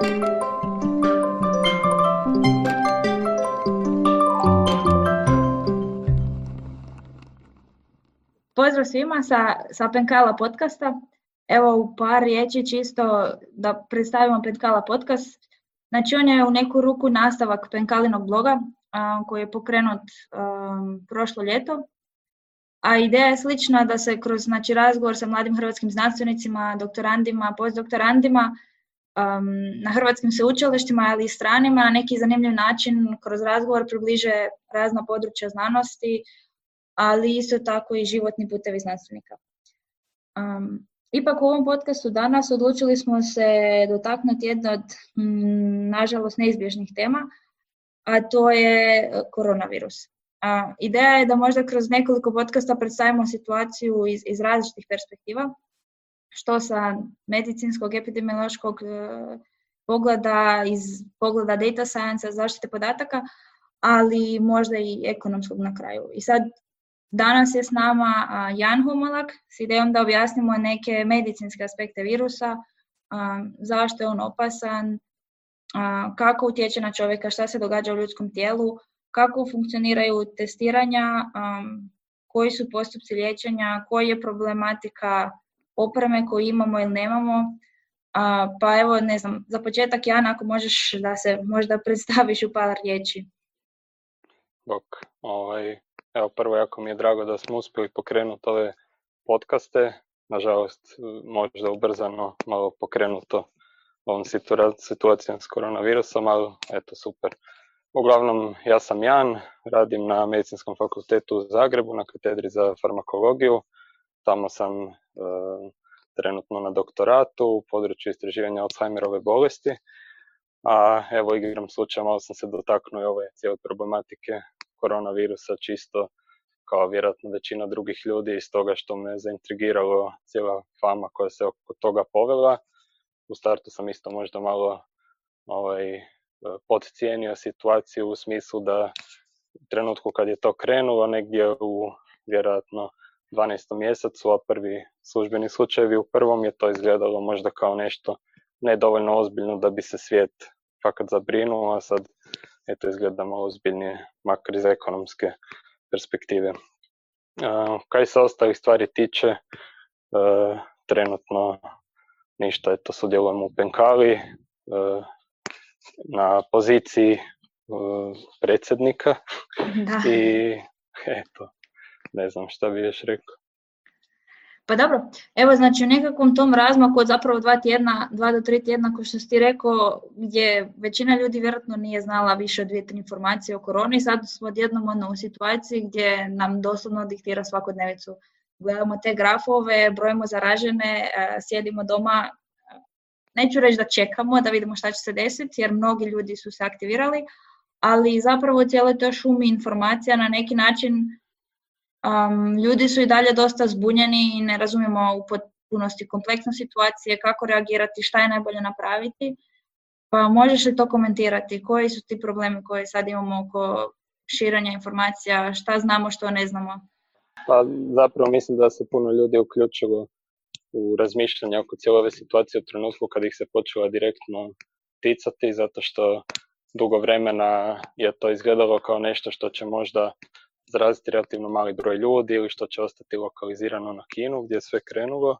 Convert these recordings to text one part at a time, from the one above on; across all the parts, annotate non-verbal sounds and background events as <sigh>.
Pozdrav svima sa, sa Penkala podcasta. Evo u par riječi čisto da predstavimo Penkala podcast. Znači on je u neku ruku nastavak Penkalinog bloga koji je pokrenut prošlo ljeto. A ideja je slična da se kroz znači, razgovor sa mladim hrvatskim znanstvenicima, doktorandima, postdoktorandima na hrvatskim sveučilištima ali i stranima na neki zanimljiv način kroz razgovor približe razna područja znanosti, ali isto tako i životni putevi znanstvenika. Um, ipak u ovom podcastu danas odlučili smo se dotaknuti jedne od, mm, nažalost, neizbježnih tema, a to je koronavirus. A, ideja je da možda kroz nekoliko podcasta predstavimo situaciju iz, iz različitih perspektiva, što sa medicinskog, epidemiološkog e, pogleda, iz pogleda data science, zaštite podataka, ali možda i ekonomskog na kraju. I sad Danas je s nama Jan Humolak s idejom da objasnimo neke medicinske aspekte virusa, zašto je on opasan, kako utječe na čovjeka, šta se događa u ljudskom tijelu, kako funkcioniraju testiranja, koji su postupci liječenja, koji je problematika opreme koju imamo ili nemamo. Pa evo, ne znam, za početak Jan, ako možeš da se možda <laughs> predstaviš u par riječi. Dok, ovaj, Evo prvo jako mi je drago da smo uspjeli pokrenuti ove podcaste. Nažalost, možda ubrzano malo pokrenuto ovom situacijom s koronavirusom, ali eto super. Uglavnom, ja sam Jan, radim na Medicinskom fakultetu u Zagrebu na katedri za farmakologiju. Tamo sam trenutno na doktoratu u području istraživanja Alzheimerove bolesti. A evo igram slučaja, malo sam se dotaknuo i ove cijele problematike koronavirusa čisto kao vjerojatno većina drugih ljudi iz toga što me zaintrigiralo cijela fama koja se oko toga povela. U startu sam isto možda malo ovaj, podcijenio situaciju u smislu da u trenutku kad je to krenulo negdje u vjerojatno 12. mjesecu, a prvi službeni slučajevi u prvom je to izgledalo možda kao nešto nedovoljno ozbiljno da bi se svijet fakat zabrinuo, a sad eto izgleda malo ozbiljnije, makar iz ekonomske perspektive. Kaj se ostalih stvari tiče, e, trenutno ništa, eto sudjelujemo u Penkali e, na poziciji e, predsjednika i eto, ne znam šta bi još rekao. Pa dobro, evo znači u nekakvom tom razmaku od zapravo dva tjedna, dva do tri tjedna, kao što si ti rekao, gdje većina ljudi vjerojatno nije znala više od dvije informacije o koroni, sad smo odjednom ono, u situaciji gdje nam doslovno diktira svakodnevicu. Gledamo te grafove, brojimo zaražene, e, sjedimo doma, neću reći da čekamo da vidimo šta će se desiti, jer mnogi ljudi su se aktivirali, ali zapravo cijelo to šumi informacija na neki način Um, ljudi su i dalje dosta zbunjeni i ne razumijemo u potpunosti kompleksne situacije, kako reagirati, šta je najbolje napraviti. Pa možeš li to komentirati? Koji su ti problemi koje sad imamo oko širenja informacija? Šta znamo, što ne znamo? Pa zapravo mislim da se puno ljudi uključilo u razmišljanje oko cijele ove situacije u trenutku kad ih se počela direktno ticati, zato što dugo vremena je to izgledalo kao nešto što će možda zaraziti relativno mali broj ljudi ili što će ostati lokalizirano na Kinu gdje je sve krenulo.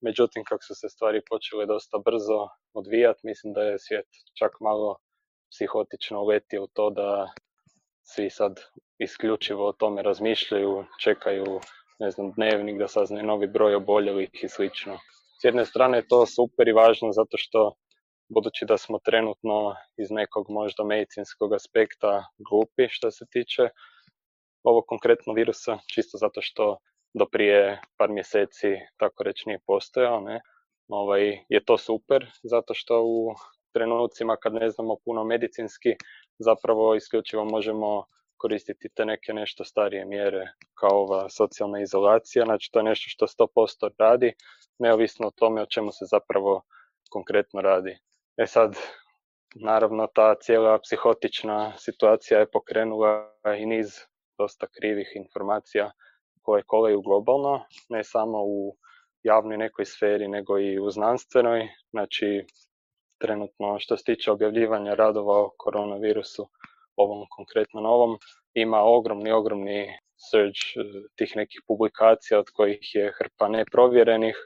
Međutim, kako su se stvari počele dosta brzo odvijati, mislim da je svijet čak malo psihotično uletio u to da svi sad isključivo o tome razmišljaju, čekaju ne znam, dnevnik da saznaju novi broj oboljelih i slično. S jedne strane je to super i važno zato što budući da smo trenutno iz nekog možda medicinskog aspekta glupi što se tiče ovog konkretno virusa, čisto zato što do prije par mjeseci tako reći nije postojao, ne? Ovaj, je to super, zato što u trenucima kad ne znamo puno medicinski, zapravo isključivo možemo koristiti te neke nešto starije mjere kao ova socijalna izolacija, znači to je nešto što 100% radi, neovisno o tome o čemu se zapravo konkretno radi. E sad, naravno ta cijela psihotična situacija je pokrenula i niz dosta krivih informacija koje kolaju globalno, ne samo u javnoj nekoj sferi, nego i u znanstvenoj. Znači, trenutno što se tiče objavljivanja radova o koronavirusu, ovom konkretno novom, ima ogromni, ogromni surge tih nekih publikacija od kojih je hrpa neprovjerenih.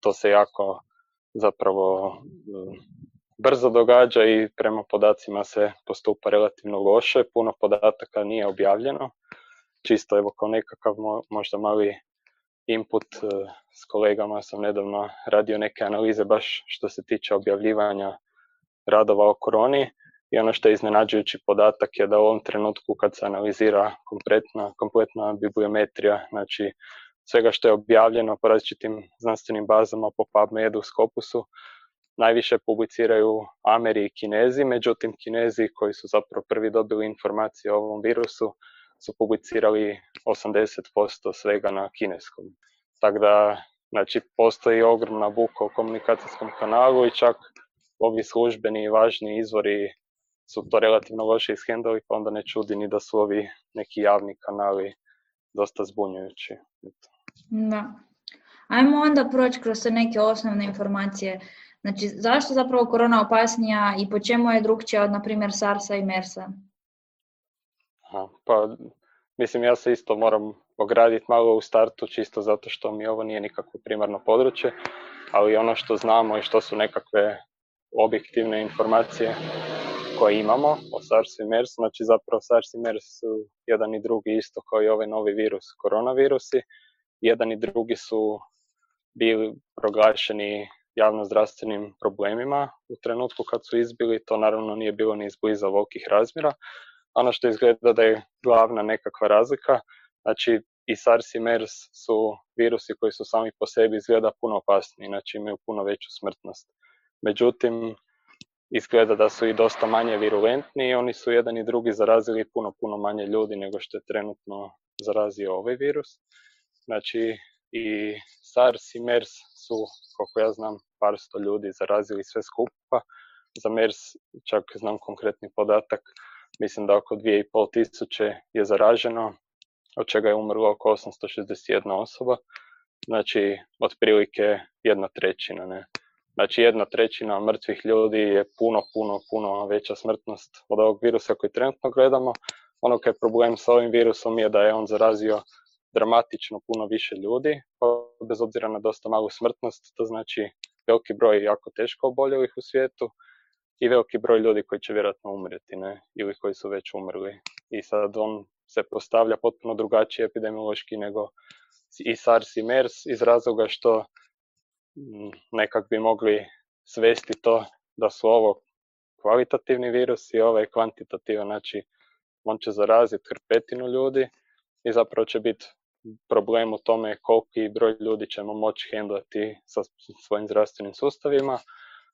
To se jako zapravo brzo događa i prema podacima se postupa relativno loše, puno podataka nije objavljeno. Čisto evo kao nekakav možda mali input e, s kolegama sam nedavno radio neke analize baš što se tiče objavljivanja radova o koroni i ono što je iznenađujući podatak je da u ovom trenutku kad se analizira kompletna, kompletna bibliometrija, znači svega što je objavljeno po različitim znanstvenim bazama po PubMedu, Scopusu, najviše publiciraju Ameri i Kinezi, međutim Kinezi koji su zapravo prvi dobili informacije o ovom virusu su publicirali 80% svega na kineskom. Tako da, znači, postoji ogromna buka u komunikacijskom kanalu i čak ovi službeni i važni izvori su to relativno loše ishendali, pa onda ne čudi ni da su ovi neki javni kanali dosta zbunjujući. Da. Ajmo onda proći kroz neke osnovne informacije. Znači, zašto zapravo korona opasnija i po čemu je drugčija od, na primjer, SARS-a i MERS-a? pa, mislim, ja se isto moram ograditi malo u startu, čisto zato što mi ovo nije nikakvo primarno područje, ali ono što znamo i što su nekakve objektivne informacije koje imamo o SARS i MERS, znači zapravo SARS i MERS su jedan i drugi isto kao i ovaj novi virus, koronavirusi. Jedan i drugi su bili proglašeni javnozdravstvenim problemima u trenutku kad su izbili, to naravno nije bilo ni izbliza velikih razmjera. Ono što izgleda da je glavna nekakva razlika, znači i SARS i MERS su virusi koji su sami po sebi izgleda puno opasniji, znači imaju puno veću smrtnost. Međutim, izgleda da su i dosta manje virulentni i oni su jedan i drugi zarazili puno, puno manje ljudi nego što je trenutno zarazio ovaj virus. Znači i SARS i MERS su, koliko ja znam, par sto ljudi zarazili sve skupa. Za MERS čak znam konkretni podatak, mislim da oko 2,5 tisuće je zaraženo, od čega je umrlo oko 861 osoba. Znači, otprilike jedna trećina, ne. Znači jedna trećina mrtvih ljudi je puno, puno, puno veća smrtnost od ovog virusa koji trenutno gledamo. Ono koji je problem sa ovim virusom je da je on zarazio dramatično puno više ljudi, pa bez obzira na dosta malu smrtnost, to znači veliki broj jako teško oboljelih u svijetu i veliki broj ljudi koji će vjerojatno umreti, ne, ili koji su već umrli. I sad on se postavlja potpuno drugačiji epidemiološki nego i SARS i MERS iz razloga što nekak bi mogli svesti to da su ovo kvalitativni virus i ovaj kvantitativan, znači on će zaraziti hrpetinu ljudi i zapravo će biti problem u tome koliki broj ljudi ćemo moći hendlati sa svojim zdravstvenim sustavima,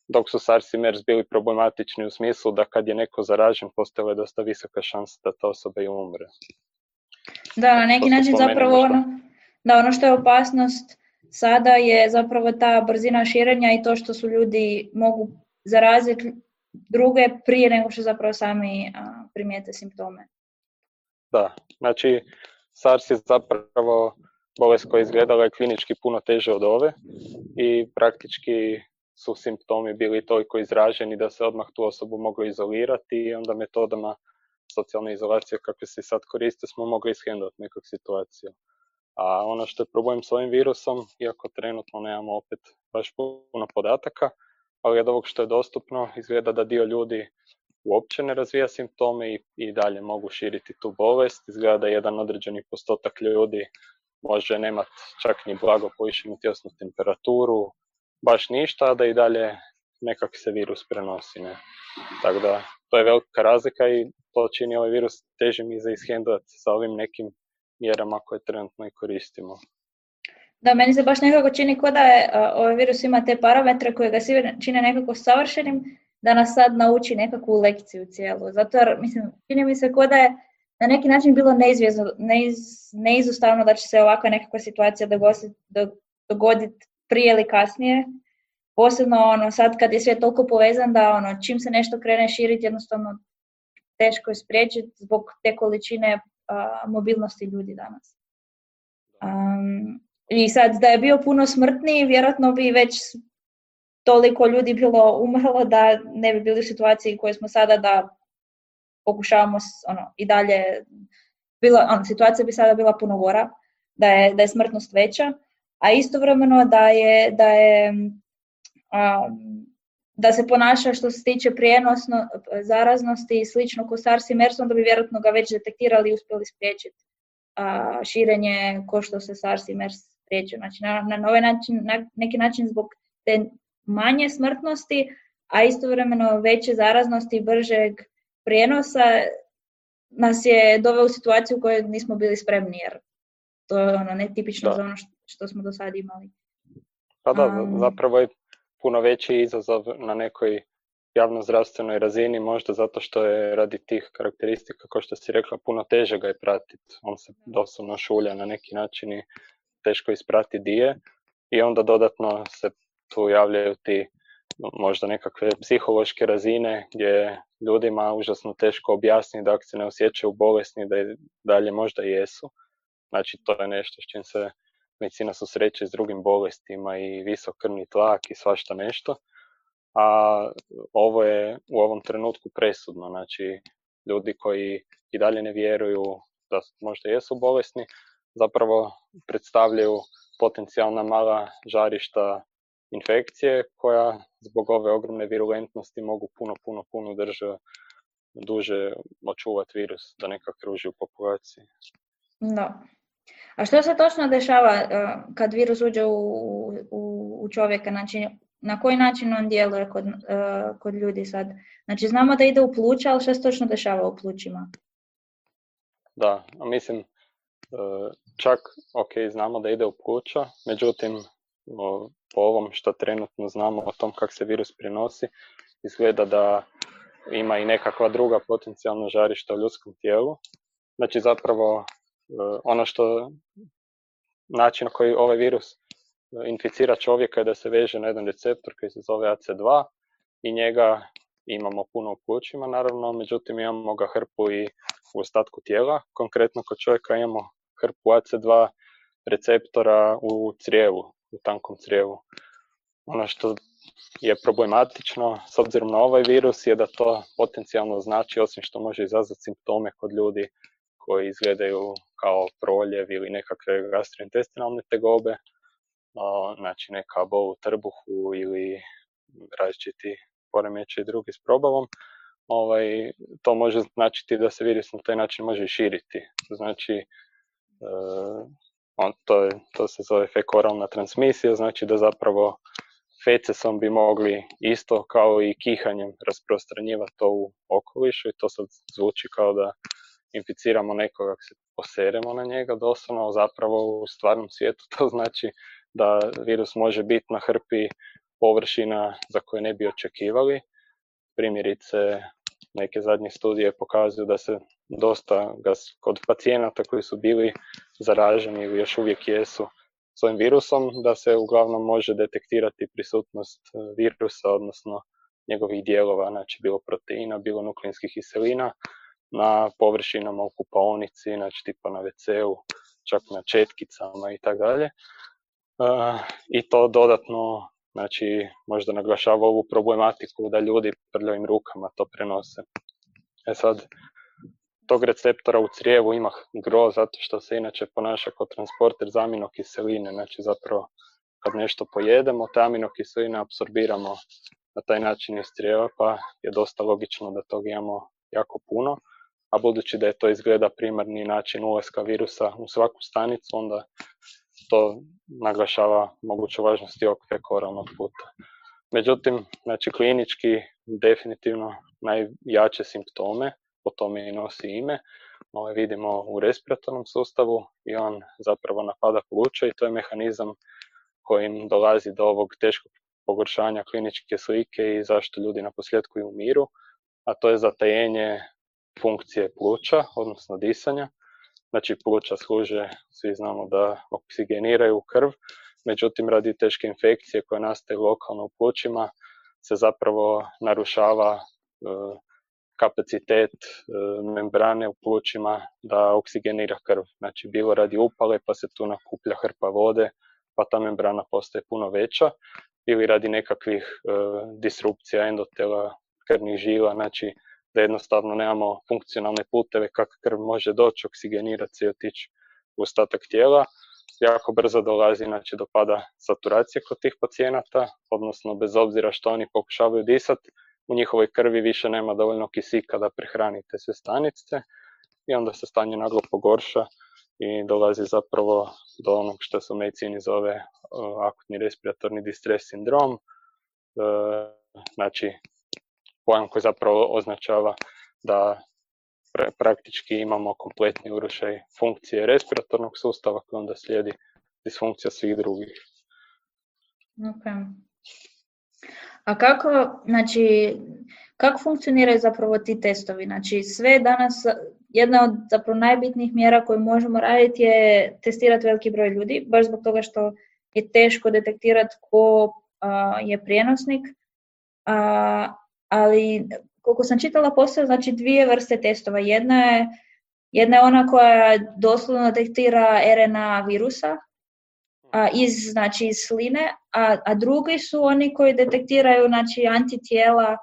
dok su SARS i MERS bili problematični u smislu da kad je neko zaražen, postoje dosta visoka šansa da ta osoba i umre. Da, na neki način zapravo ono, da ono što je opasnost Sada je zapravo ta brzina širenja i to što su ljudi mogu zaraziti druge prije nego što zapravo sami primijete simptome. Da, znači SARS je zapravo bolest koja je izgledala klinički puno teže od ove i praktički su simptomi bili toliko izraženi da se odmah tu osobu moglo izolirati i onda metodama socijalne izolacije kakve se sad koriste smo mogli ishendati nekog situaciju. A ono što je problem s ovim virusom, iako trenutno nemamo opet baš puno podataka, ali od ovog što je dostupno izgleda da dio ljudi uopće ne razvija simptome i, i dalje mogu širiti tu bolest. Izgleda da jedan određeni postotak ljudi može nemat čak ni blago povišenu tjelesnu temperaturu, baš ništa, a da i dalje nekak se virus prenosi. Ne? Tako da, to je velika razlika i to čini ovaj virus težim i za ishendovat sa ovim nekim mjerama koje trenutno i koristimo. Da, meni se baš nekako čini kao da je, ovaj virus ima te parametre koje ga čine nekako savršenim, da nas sad nauči nekakvu lekciju cijelu. Zato jer, mislim, čini mi se kao da je na neki način bilo neizvjesno, neiz, neizostavno da će se ovakva nekakva situacija dogoditi prije ili kasnije. Posebno ono, sad kad je sve toliko povezan da ono, čim se nešto krene širiti, jednostavno teško je spriječiti zbog te količine mobilnosti ljudi danas. Um, I sad da je bio puno smrtniji, vjerojatno bi već toliko ljudi bilo umrlo da ne bi bili u situaciji u kojoj smo sada da pokušavamo ono, i dalje, bila, ono, situacija bi sada bila puno gora, da je, da je smrtnost veća, a istovremeno da je, da je da se ponaša što se tiče prijenosno, zaraznosti i slično ko SARS i MERS, onda bi vjerojatno ga već detektirali i uspjeli spriječiti širenje ko što se SARS i MERS spriječio. Znači na, na ovaj način, na neki način zbog te manje smrtnosti, a istovremeno veće zaraznosti i bržeg prijenosa nas je doveo u situaciju u kojoj nismo bili spremni, jer to je ono netipično za ono što, smo do sada imali. Pa da, zapravo je puno veći izazov na nekoj javnozdravstvenoj razini, možda zato što je radi tih karakteristika, kao što si rekla, puno teže ga je pratiti. On se doslovno šulja na neki način i teško isprati dije i onda dodatno se tu javljaju ti možda nekakve psihološke razine gdje ljudima užasno teško objasniti da ako se ne osjećaju bolesni da je, dalje možda jesu. Znači to je nešto s čim se medicina susreće s drugim bolestima i visok krvni tlak i svašta nešto. A ovo je u ovom trenutku presudno, znači ljudi koji i dalje ne vjeruju da možda jesu bolesni, zapravo predstavljaju potencijalna mala žarišta infekcije koja zbog ove ogromne virulentnosti mogu puno, puno, puno drže, duže očuvati virus da nekak kruži u populaciji. Da. A što se točno dešava e, kad virus uđe u, u, u čovjeka? Znači, na koji način on djeluje kod, e, kod ljudi sad? Znači, znamo da ide u pluća, ali što se točno dešava u plućima? Da, a mislim, e, čak, ok, znamo da ide u pluća, međutim, po ovom što trenutno znamo o tom kako se virus prenosi, izgleda da ima i nekakva druga potencijalna žarišta u ljudskom tijelu. Znači zapravo e, ono što način na koji ovaj virus e, inficira čovjeka je da se veže na jedan receptor koji se zove AC2 i njega imamo puno u plućima naravno, međutim imamo ga hrpu i u ostatku tijela. Konkretno kod čovjeka imamo hrpu AC2 receptora u crijevu, u tankom crijevu. Ono što je problematično s obzirom na ovaj virus je da to potencijalno znači, osim što može izazvati simptome kod ljudi koji izgledaju kao proljev ili nekakve gastrointestinalne tegobe, znači neka bol u trbuhu ili različiti poremeći drugi s probavom, ovaj, to može značiti da se virus na taj način može širiti. Znači, e, on, to, je, to se zove fekoralna transmisija, znači da zapravo fecesom bi mogli isto kao i kihanjem rasprostranjivati to u okolišu i to sad zvuči kao da inficiramo nekoga ako se poseremo na njega doslovno, zapravo u stvarnom svijetu to znači da virus može biti na hrpi površina za koje ne bi očekivali. Primjerice, neke zadnje studije pokazuju da se dosta kod pacijenata koji su bili zaraženi ili još uvijek jesu s ovim virusom, da se uglavnom može detektirati prisutnost e, virusa, odnosno njegovih dijelova, znači bilo proteina, bilo nukleinskih kiselina na površinama u kupaonici, znači tipa na WC-u, čak na četkicama i tako dalje. E, I to dodatno znači, možda naglašava ovu problematiku da ljudi prljavim rukama to prenose. E sad, tog receptora u crijevu ima gro zato što se inače ponaša kao transporter za aminokiseline, znači zapravo kad nešto pojedemo, te aminokiseline apsorbiramo na taj način iz crijeva, pa je dosta logično da tog imamo jako puno, a budući da je to izgleda primarni način ulaska virusa u svaku stanicu, onda to naglašava moguću važnost i fekoralnog puta. Međutim, znači klinički definitivno najjače simptome po tome i nosi ime, ovaj, vidimo u respiratornom sustavu i on zapravo napada pluća i to je mehanizam kojim dolazi do ovog teškog pogoršanja kliničke slike i zašto ljudi na posljedku i umiru, a to je zatajenje funkcije pluća, odnosno disanja. Znači pluća služe, svi znamo da oksigeniraju krv, međutim radi teške infekcije koja nastaje lokalno u plućima se zapravo narušava e, kapacitet e, membrane u plućima da oksigenira krv. Znači bilo radi upale pa se tu nakuplja hrpa vode pa ta membrana postaje puno veća. Ili radi nekakvih e, disrupcija endotela krvnih žila, znači da jednostavno nemamo funkcionalne puteve kako krv može doći, oksigenirati se i otići u ostatak tijela. Jako brzo dolazi znači, do pada saturacije kod tih pacijenata, odnosno bez obzira što oni pokušavaju disati, u njihovoj krvi više nema dovoljno kisika da prehranite sve stanice i onda se stanje naglo pogorša i dolazi zapravo do onog što se u medicini zove akutni respiratorni distres sindrom, e, znači pojam koji zapravo označava da praktički imamo kompletni urušaj funkcije respiratornog sustava koji onda slijedi disfunkcija svih drugih. Okay. A kako, znači, kako funkcioniraju zapravo ti testovi? Znači, sve danas, jedna od zapravo najbitnijih mjera koje možemo raditi je testirati veliki broj ljudi, baš zbog toga što je teško detektirati ko je prijenosnik, a, ali koliko sam čitala postoje znači dvije vrste testova. Jedna je, jedna je ona koja doslovno detektira RNA virusa a, iz, znači, iz sline, a, a drugi su oni koji detektiraju znači, antitijela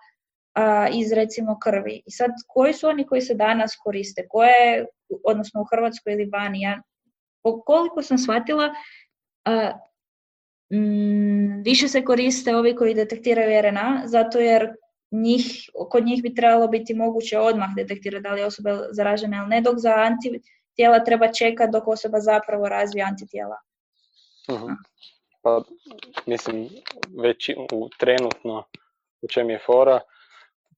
a, iz recimo krvi. I sad koji su oni koji se danas koriste? Koje, odnosno u Hrvatskoj ili vani? Ja, koliko sam shvatila, a, mm, više se koriste ovi koji detektiraju RNA, zato jer njih, kod njih bi trebalo biti moguće odmah detektirati da li je osoba zaražena ili ne, dok za antitijela treba čekati dok osoba zapravo razvije antitijela. uh Pa, mislim, već u, trenutno u čem je fora,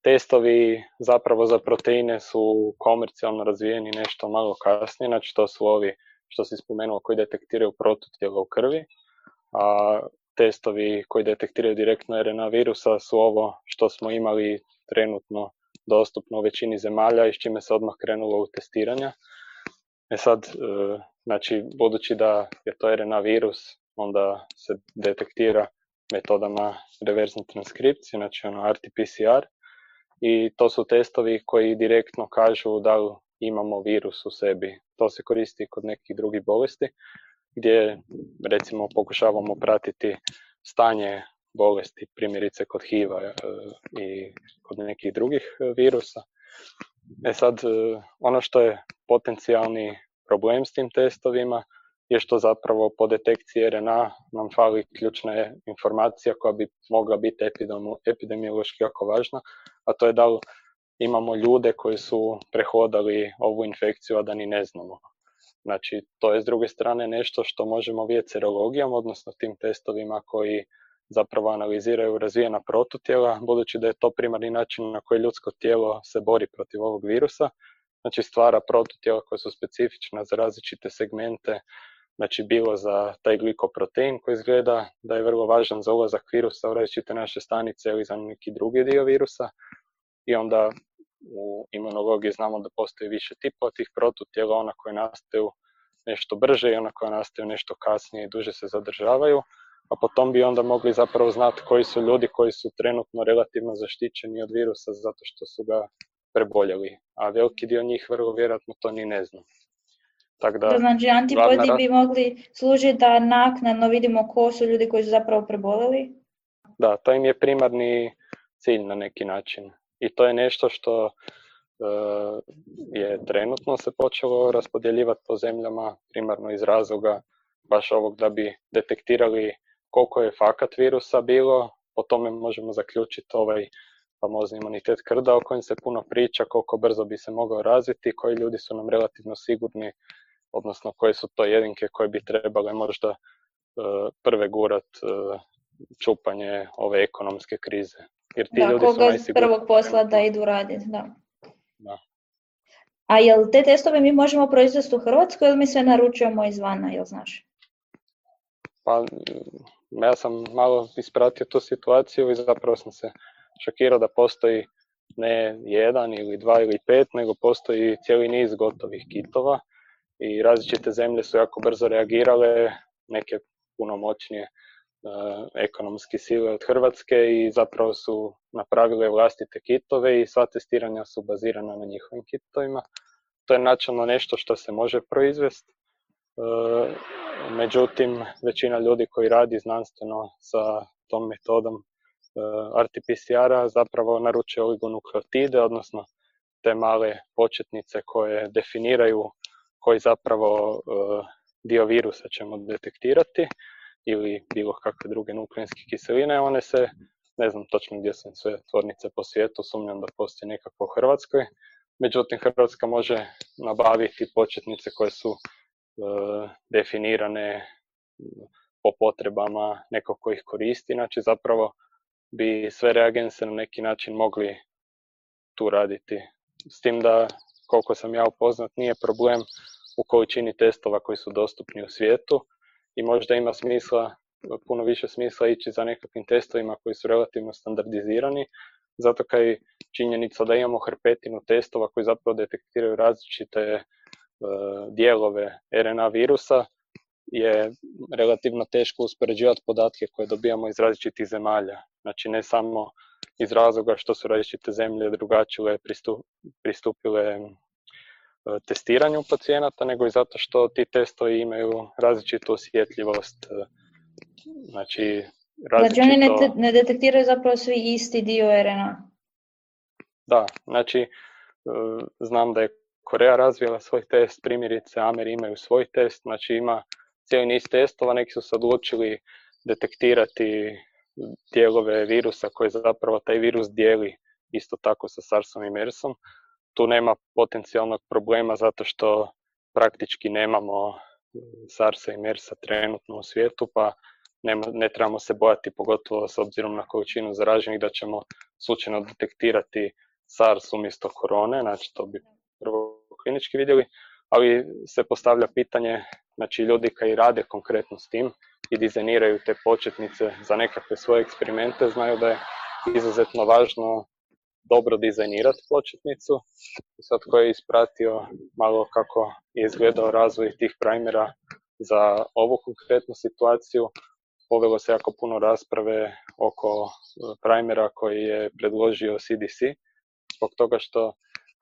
testovi zapravo za proteine su komercijalno razvijeni nešto malo kasnije, znači to su ovi što si spomenuo koji detektiraju protutijela u krvi, a testovi koji detektiraju direktno RNA virusa su ovo što smo imali trenutno dostupno u većini zemalja i s čime se odmah krenulo u testiranja. E sad, e, znači, budući da je to RNA virus, onda se detektira metodama reverzne transkripcije, znači ono RT-PCR, i to su testovi koji direktno kažu da li imamo virus u sebi. To se koristi kod nekih drugih bolesti gdje recimo pokušavamo pratiti stanje bolesti, primjerice kod HIV-a e, i kod nekih drugih e, virusa. E sad, e, ono što je potencijalni problem s tim testovima je što zapravo po detekciji RNA nam fali ključna informacija koja bi mogla biti epidemiološki jako važna, a to je da li imamo ljude koji su prehodali ovu infekciju, a da ni ne znamo. Znači, to je s druge strane nešto što možemo vidjeti serologijom, odnosno tim testovima koji zapravo analiziraju razvijena protutijela, budući da je to primarni način na koji ljudsko tijelo se bori protiv ovog virusa. Znači, stvara protutijela koja su specifična za različite segmente, znači bilo za taj glikoprotein koji izgleda da je vrlo važan za ulazak virusa u različite naše stanice ili za neki drugi dio virusa. I onda u imunologiji znamo da postoji više tipova tih protutijela, ona koje nastaju nešto brže i ona koja nastaju nešto kasnije i duže se zadržavaju, a potom bi onda mogli zapravo znati koji su ljudi koji su trenutno relativno zaštićeni od virusa zato što su ga preboljeli, a veliki dio njih vrlo vjerojatno to ni ne zna. Tak da, znači antipodi bi mogli služiti da naknadno vidimo ko su ljudi koji su zapravo preboljeli? Da, to im je primarni cilj na neki način i to je nešto što e, je trenutno se počelo raspodjeljivati po zemljama primarno iz razloga baš ovog da bi detektirali koliko je fakat virusa bilo, po tome možemo zaključiti ovaj famozni imunitet krda o kojem se puno priča, koliko brzo bi se mogao razviti, koji ljudi su nam relativno sigurni, odnosno koje su to jedinke koje bi trebale možda e, prve gurat e, čupanje ove ekonomske krize. Jer ti da, ljudi koga su prvog posla da idu raditi, da. da. A jel te testove mi možemo proizvesti u Hrvatskoj ili mi sve naručujemo izvana, jel znaš? Pa, ja sam malo ispratio tu situaciju i zapravo sam se šokirao da postoji ne jedan ili dva ili pet, nego postoji cijeli niz gotovih kitova i različite zemlje su jako brzo reagirale, neke puno moćnije ekonomski sile od Hrvatske i zapravo su napravile vlastite kitove i sva testiranja su bazirana na njihovim kitovima. To je načelno nešto što se može proizvesti. Eh, međutim, većina ljudi koji radi znanstveno sa tom metodom uh, RT-PCR-a zapravo naručuje oligonukleotide, odnosno te male početnice koje definiraju koji zapravo dio virusa ćemo detektirati ili bilo kakve druge nukleinske kiseline, one se, ne znam točno gdje su sve tvornice po svijetu, sumnjam da postoji nekako u Hrvatskoj, međutim Hrvatska može nabaviti početnice koje su e, definirane po potrebama nekog ko ih koristi, znači zapravo bi sve reagense na neki način mogli tu raditi. S tim da, koliko sam ja upoznat, nije problem u količini testova koji su dostupni u svijetu i možda ima smisla, puno više smisla ići za nekakvim testovima koji su relativno standardizirani, zato kaj činjenica da imamo hrpetinu testova koji zapravo detektiraju različite e, dijelove RNA virusa je relativno teško uspoređivati podatke koje dobijamo iz različitih zemalja. Znači ne samo iz razloga što su različite zemlje drugačije pristupile testiranju pacijenata, nego i zato što ti testovi imaju različitu osjetljivost. E, znači, različito... znači oni ne, ne detektiraju zapravo svi isti dio RNA? Da, znači e, znam da je Koreja razvijela svoj test, primjerice Ameri imaju svoj test, znači ima cijeli niz testova, neki su se odlučili detektirati dijelove virusa koje zapravo taj virus dijeli isto tako sa SARSom i MERSom tu nema potencijalnog problema zato što praktički nemamo SARS-a i MERS-a trenutno u svijetu, pa nema, ne trebamo se bojati, pogotovo s obzirom na količinu zaraženih, da ćemo slučajno detektirati SARS umjesto korone, znači to bi prvo klinički vidjeli, ali se postavlja pitanje, znači ljudi koji rade konkretno s tim i dizajniraju te početnice za nekakve svoje eksperimente, znaju da je izuzetno važno dobro dizajnirati početnicu. Sad ko je ispratio malo kako je izgledao razvoj tih primera za ovu konkretnu situaciju, povelo se jako puno rasprave oko e, primera koji je predložio CDC, zbog toga što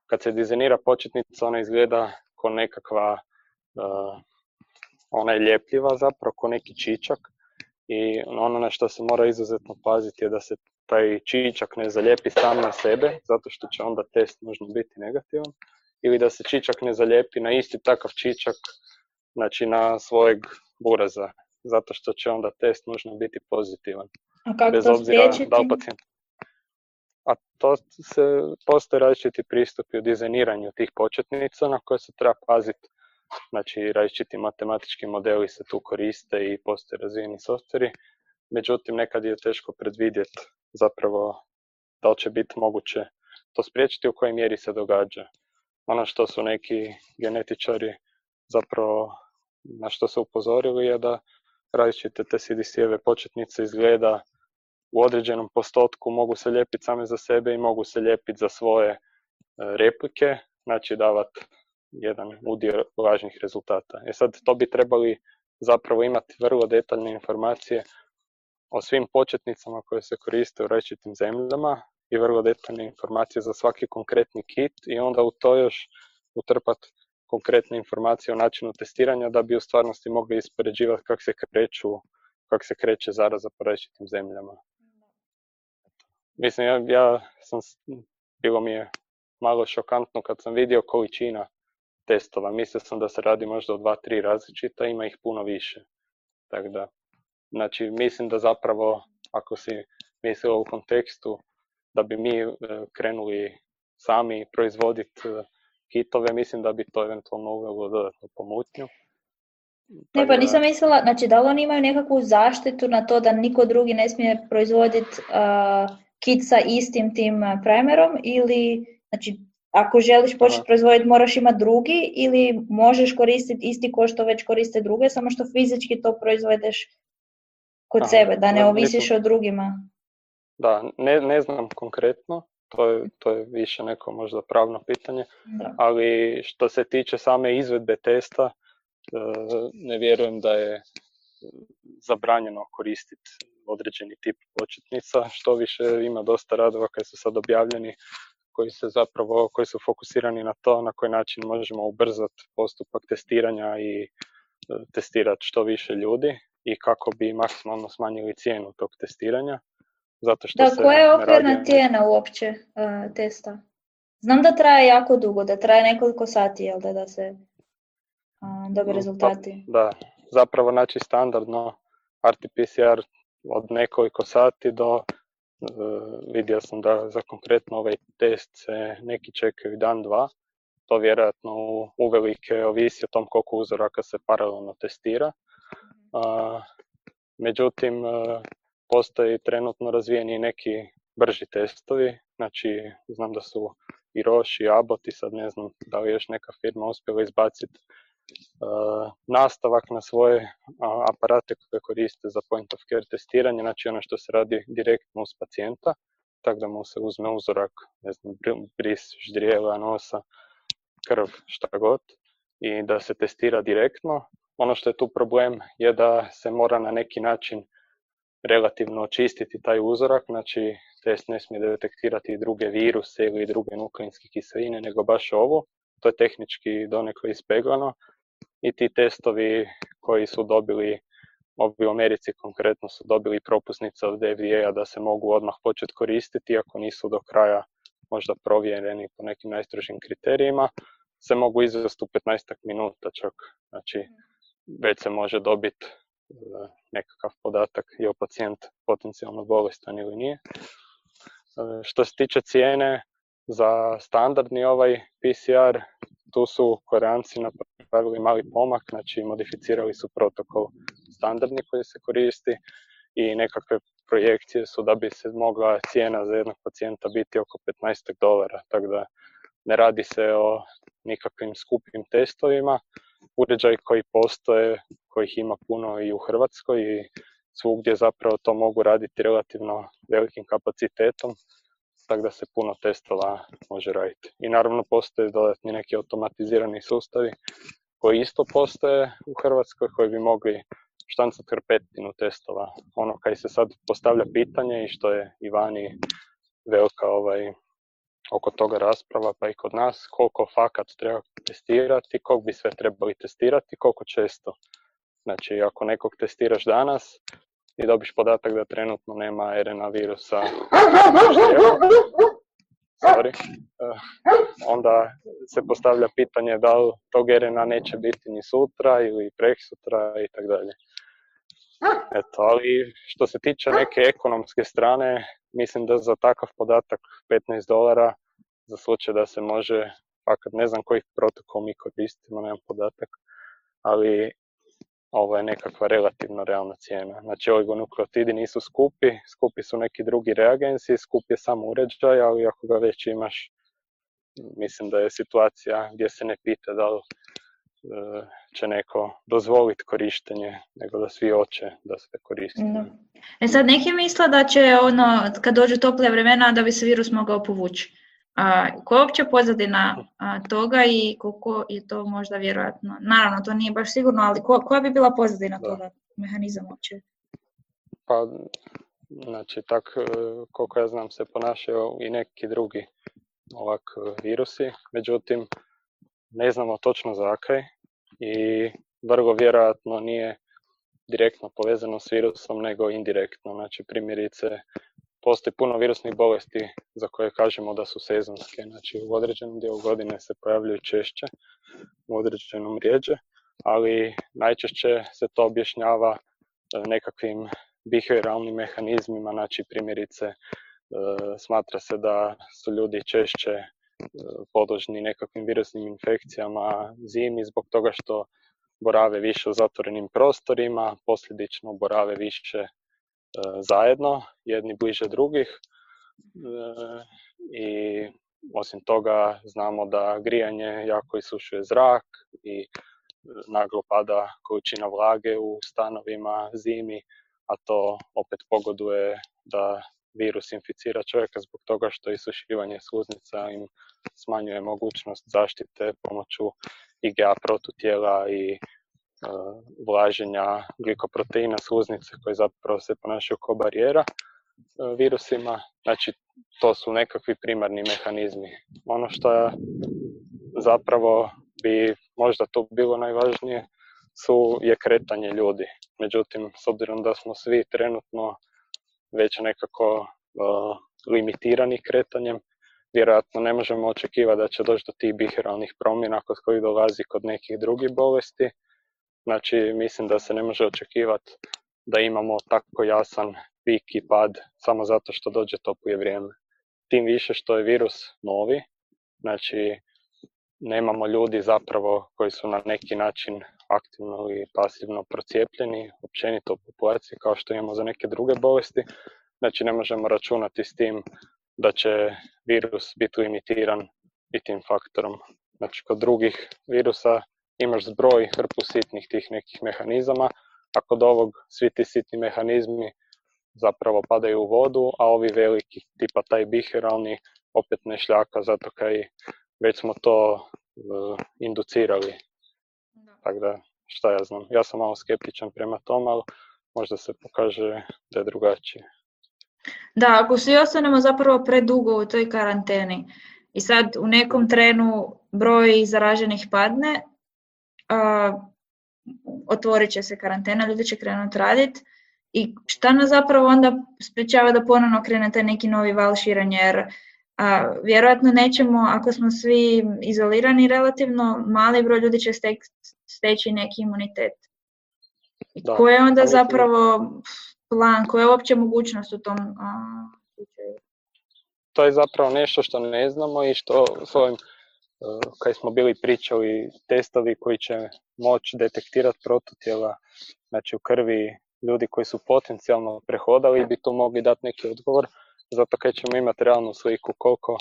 kad se dizajnira početnica ona izgleda kao nekakva, uh, ona je ljepljiva zapravo, kao neki čičak i ono na što se mora izuzetno paziti je da se taj čičak ne zalijepi sam na sebe, zato što će onda test možda biti negativan, ili da se čičak ne zalijepi na isti takav čičak, znači na svojeg buraza, zato što će onda test možda biti pozitivan. A kako Bez to obzira da pacijent. A to se, postoje različiti pristupi u dizajniranju tih početnica na koje se treba paziti. Znači, različiti matematički modeli se tu koriste i postoje razvijeni softveri. Međutim, nekad je teško predvidjeti zapravo da li će biti moguće to spriječiti u kojoj mjeri se događa. Ono što su neki genetičari zapravo na što su upozorili je da različite te CDC-eve početnice izgleda u određenom postotku mogu se lijepiti same za sebe i mogu se lijepiti za svoje e, replike, znači davati jedan udio lažnih rezultata. E sad, to bi trebali zapravo imati vrlo detaljne informacije o svim početnicama koje se koriste u različitim zemljama i vrlo detaljne informacije za svaki konkretni kit i onda u to još utrpati konkretne informacije o načinu testiranja da bi u stvarnosti mogli ispoređivati kako se kreću, kako se kreće zaraza po različitim zemljama. Mislim, ja, ja sam, bilo mi je malo šokantno kad sam vidio količina testova. Mislio sam da se radi možda o dva, tri različita, ima ih puno više. Tako da, Znači, mislim da zapravo, ako si mislio u kontekstu da bi mi e, krenuli sami proizvoditi e, kitove, mislim da bi to eventualno uvelo dodatnu pomutnju. Ne, pa nisam mislila, znači da li oni imaju nekakvu zaštitu na to da niko drugi ne smije proizvoditi uh, kit sa istim tim primerom ili, znači, ako želiš početi proizvoditi moraš imati drugi ili možeš koristiti isti ko što već koriste druge, samo što fizički to proizvedeš kod sebe, da ne ovisiš o drugima. Da, ne, ne znam konkretno, to je, to je više neko možda pravno pitanje, ali što se tiče same izvedbe testa, e, ne vjerujem da je zabranjeno koristiti određeni tip početnica, što više ima dosta radova koji su sad objavljeni koji se zapravo, koji su fokusirani na to na koji način možemo ubrzati postupak testiranja i e, testirati što više ljudi i kako bi maksimalno smanjili cijenu tog testiranja. Zato što da, se koja je okvirna radi- cijena uopće uh, testa? Znam da traje jako dugo, da traje nekoliko sati, jel da, da se uh, dobe Mm, rezultati. Da, zapravo znači standardno RT-PCR od nekoliko sati do e, vidio sam da za konkretno ovaj test se neki čekaju dan, dva. To vjerojatno uvelike ovisi o tom koliko uzoraka se paralelno testira. Međutim, e, postoji trenutno razvijeni neki brži testovi, znači znam da su i Roche i Abbott i sad ne znam da li još neka firma uspjela izbaciti uh, nastavak na svoje aparate koje koriste za point of care testiranje, znači ono što se radi direktno uz pacijenta, tako da mu se uzme uzorak, ne znam, br- bris, ždrijela, nosa, krv, šta god, i da se testira direktno. Ono što je tu problem je da se mora na neki način relativno očistiti taj uzorak, znači test ne smije detektirati druge viruse ili druge nukleinske kiseline, nego baš ovo. To je tehnički donekle ispeglano i ti testovi koji su dobili, ovi u Americi konkretno su dobili propusnice od FDA-a da se mogu odmah početi koristiti, iako nisu do kraja možda provjereni po nekim najstrožim kriterijima, se mogu izvesti u 15 minuta čak. Znači, već se može dobiti e, nekakav podatak je pacijent potencijalno bolestan ili nije. E, Što se tiče cijene, za standardni ovaj PCR, tu su Koreanci napravili mali pomak, znači modificirali su protokol standardni koji se koristi i nekakve projekcije su da bi se mogla cijena za jednog pacijenta biti oko 15 dolara, tako da ne radi se o nikakvim skupim testovima. Uređaji koji postoje, kojih ima puno i u Hrvatskoj i svugdje zapravo to mogu raditi relativno velikim kapacitetom, tako da se puno testova može raditi. I naravno postoje dodatni neki automatizirani sustavi koji isto postoje u Hrvatskoj koji bi mogli štancati hrpetinu testova. Ono kaj se sad postavlja pitanje i što je i vani velika ovaj, oko toga rasprava, pa i kod nas, koliko fakat treba testirati, koliko bi sve trebali testirati, koliko često. Znači, ako nekog testiraš danas i dobiš podatak da trenutno nema RNA virusa sorry, eh, onda se postavlja pitanje da li tog RNA neće biti ni sutra ili preksutra i tako dalje. Eto, ali što se tiče neke ekonomske strane, mislim da za takav podatak 15 dolara za slučaj da se može, fakat ne znam koji protokol mi koristimo, nemam podatak, ali ovo je nekakva relativno realna cijena. Znači oligonukleotidi nisu skupi, skupi su neki drugi reagensi, skup je samo uređaj, ali ako ga već imaš, mislim da je situacija gdje se ne pita da li će neko dozvoliti korištenje, nego da svi hoće da se koristi. Da. E sad neki misle da će ono, kad dođu toplija vremena, da bi se virus mogao povući. A, koja je uopće pozadina a, toga i koliko je to možda vjerojatno? Naravno, to nije baš sigurno, ali ko- koja bi bila pozadina Da. toga, mehanizam uopće? Pa, znači, tak, e, koliko ja znam, se ponašaju i neki drugi ovak e, virusi, međutim, ne znamo točno zakaj i vrlo vjerojatno nije direktno povezano s virusom, nego indirektno. Znači, primjerice, postoji puno virusnih bolesti za koje kažemo da su sezonske, znači u određenom dijelu godine se pojavljuju češće, u određenom rijeđe, ali najčešće se to objašnjava e, nekakvim behavioralnim mehanizmima, znači primjerice e, smatra se da su ljudi češće podložni nekakvim virusnim infekcijama zimi zbog toga što borave više u zatvorenim prostorima, posljedično borave više e, zajedno, jedni bliže drugih. E, i osim toga znamo da grijanje jako isušuje zrak i e, naglo pada količina vlage u stanovima zimi, a to opet pogoduje da virus inficira čovjeka zbog toga što isušivanje sluznica im smanjuje mogućnost zaštite pomoću IgA protutijela i e, vlaženja glikoproteina sluznice koje zapravo se ponašaju kao barijera e, virusima. Znači, to su nekakvi primarni mehanizmi. Ono što zapravo bi možda to bilo najvažnije su je kretanje ljudi. međutim, s obzirom da smo svi trenutno već nekako limitirani kretanjem, vjerojatno ne možemo očekivati da će doći do tih biheralnih promjena kod kojih dolazi kod nekih drugih bolesti. Znači, mislim da se ne može očekivati da imamo tako jasan pik i pad samo zato što dođe toplije vrijeme. Tim više što je virus novi, znači nemamo ljudi zapravo koji su na neki način aktivno i pasivno procijepljeni, općenito u populaciji kao što imamo za neke druge bolesti. Znači ne možemo računati s tim da će virus biti limitiran i tim faktorom. Znači kod drugih virusa imaš zbroj hrpu sitnih tih nekih mehanizama, a kod ovog svi ti sitni mehanizmi zapravo padaju u vodu, a ovi veliki, tipa taj biheralni, opet ne šljaka, zato kaj već smo to uh, inducirali. Tako da, šta ja znam, ja sam malo skeptičan prema tom, ali možda se pokaže da je drugačije. Da, ako svi ostanemo zapravo predugo u toj karanteni i sad u nekom trenu broj zaraženih padne, a, otvorit će se karantena, ljudi će krenuti raditi i šta nas zapravo onda sprečava da ponovno krene neki novi val širenja, jer a, vjerojatno nećemo, ako smo svi izolirani relativno, mali broj ljudi će stek, steći neki imunitet. Da. Koje je onda zapravo plan, koja je uopće mogućnost u tom slučaju? To je zapravo nešto što ne znamo i što s ovim, e, kad smo bili pričali, testovi koji će moći detektirati prototijela, znači u krvi ljudi koji su potencijalno prehodali bi tu mogli dati neki odgovor, zato kad ćemo imati realnu sliku koliko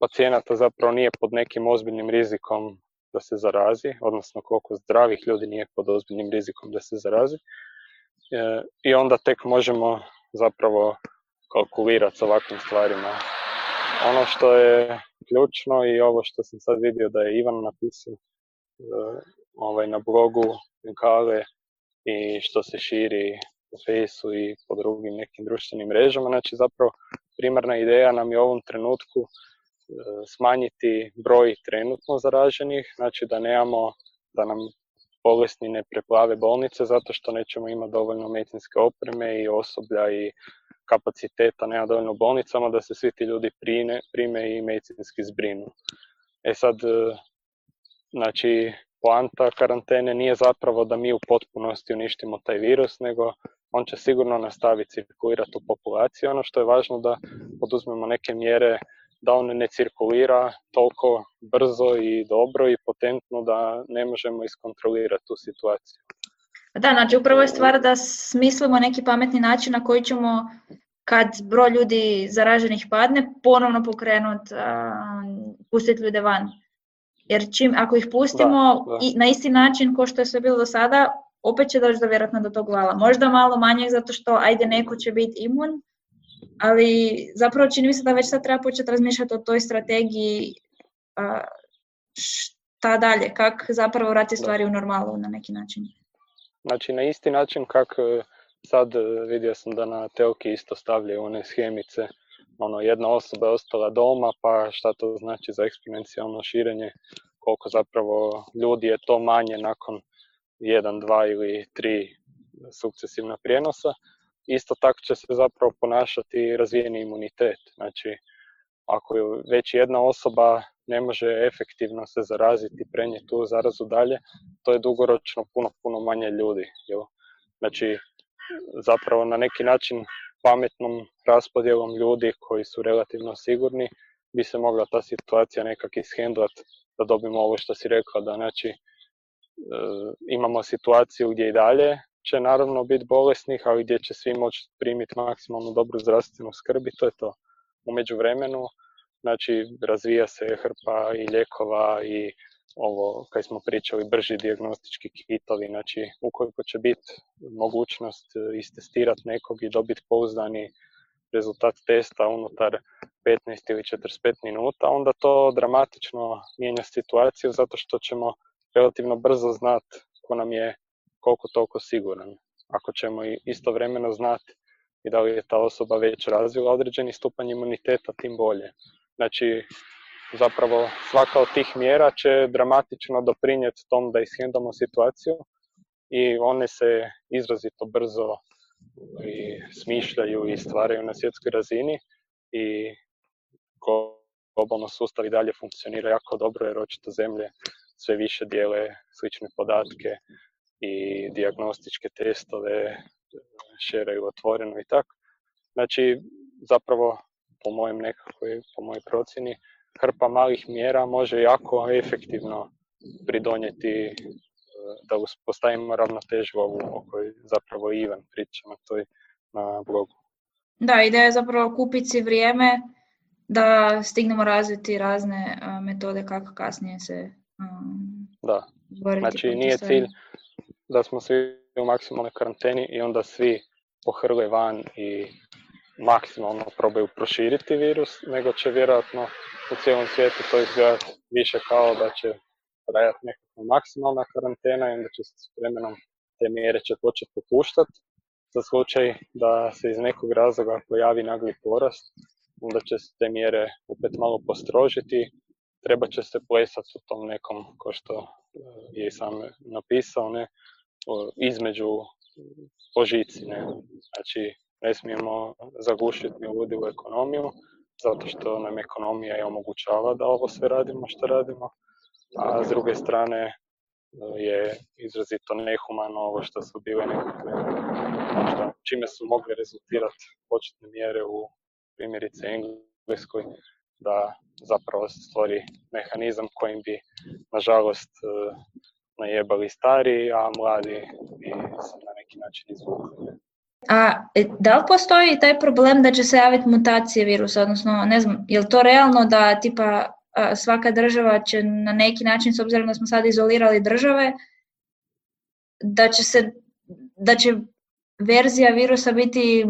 pacijenata zapravo nije pod nekim ozbiljnim rizikom da se zarazi, odnosno koliko zdravih ljudi nije pod ozbiljnim rizikom da se zarazi. E, I onda tek možemo zapravo kalkulirati s ovakvim stvarima. Ono što je ključno i ovo što sam sad vidio da je Ivan napisao e, ovaj, na blogu Kale i što se širi po Fejsu i po drugim nekim društvenim mrežama. Znači zapravo primarna ideja nam je u ovom trenutku e, smanjiti broj trenutno zaraženih, znači da nemamo, da nam bolesni ne preplave bolnice zato što nećemo imati dovoljno medicinske opreme i osoblja i kapaciteta, nema dovoljno bolnicama da se svi ti ljudi prime, prime i medicinski zbrinu. E sad, e, znači, poanta karantene nije zapravo da mi u potpunosti uništimo taj virus, nego on će sigurno nastaviti cirkulirati u populaciji. Ono što je važno da poduzmemo neke mjere da on ne cirkulira toliko brzo i dobro i potentno da ne možemo iskontrolirati tu situaciju. Da, znači upravo je stvar da smislimo neki pametni način na koji ćemo kad broj ljudi zaraženih padne, ponovno pokrenuti, pustiti ljude van. Jer čim, ako ih pustimo I na isti način kao što je sve bilo do sada, opet će doći do vjerojatno do tog vala. Možda malo manje zato što ajde neko će biti imun, ali zapravo čini mi se da već sad treba početi razmišljati o toj strategiji šta dalje, kako zapravo vrati stvari u normalu na neki način. Znači na isti način kako e, sad e, vidio sam da na telki isto stavljaju one schemice, ono jedna osoba je ostala doma, pa šta to znači za eksponencijalno širenje, koliko zapravo ljudi je to manje nakon jedan, dva ili tri sukcesivna prijenosa isto tako će se zapravo ponašati razvijeni imunitet. Znači, ako već jedna osoba ne može efektivno se zaraziti prenijeti tu zarazu dalje, to je dugoročno puno, puno manje ljudi. Jel? Znači, zapravo na neki način pametnom raspodjelom ljudi koji su relativno sigurni bi se mogla ta situacija nekak ishendlati da dobimo ovo što si rekla, da znači imamo situaciju gdje i dalje će naravno biti bolesnih, ali gdje će svi moći primiti maksimalno dobru zdravstvenu skrb i to je to. U međuvremenu, znači, razvija se hrpa i lijekova i ovo, kaj smo pričali, brži dijagnostički kitovi, znači, ukoliko će biti mogućnost istestirati nekog i dobiti pouzdani rezultat testa unutar 15 ili 45 minuta, onda to dramatično mijenja situaciju zato što ćemo relativno brzo znati ko nam je koliko toliko siguran. Ako ćemo istovremeno znati i da li je ta osoba već razvila određeni stupanj imuniteta, tim bolje. Znači, zapravo svaka od tih mjera će dramatično doprinijeti tom da ishendamo situaciju, i one se izrazito brzo i smišljaju i stvaraju na svjetskoj razini i globalno sustav i dalje funkcionira jako dobro jer očito zemlje sve više dijele slične podatke i diagnostičke testove šeraju otvoreno i tako. Znači, zapravo, po mojem nekakvoj, po mojoj procjeni, hrpa malih mjera može jako efektivno pridonijeti e, da uspostavimo ravnotežu ovu o kojoj zapravo Ivan priča na toj na blogu. Da, ideja je zapravo kupiti si vrijeme da stignemo razviti razne metode kako kasnije se da. Znači nije cilj da smo svi u maksimalnoj karanteni i onda svi pohrle van i maksimalno probaju proširiti virus, nego će vjerojatno u cijelom svijetu to izgledati više kao da će trajati nekakva maksimalna karantena i onda će se s vremenom te mjere će početi popuštati za slučaj da se iz nekog razloga pojavi nagli porast, onda će se te mjere opet malo postrožiti, treba će se plesati u tom nekom, ko što e, je i sam napisao, ne, između požici. Ne. Znači, ne smijemo zagušiti ljudi u ekonomiju, zato što nam ekonomija je omogućava da ovo sve radimo što radimo, a s druge strane e, je izrazito nehumano ovo što su bile nekakve, čime su mogli rezultirati početne mjere u primjerice Engleskoj, da zapravo stvori mehanizam kojim bi, nažalost, e, najebali stari, a mladi bi se na neki način izvukli. A e, da li postoji taj problem da će se javiti mutacije virusa, odnosno ne znam, je li to realno da tipa svaka država će na neki način, s obzirom da smo sad izolirali države, da će se, da će verzija virusa biti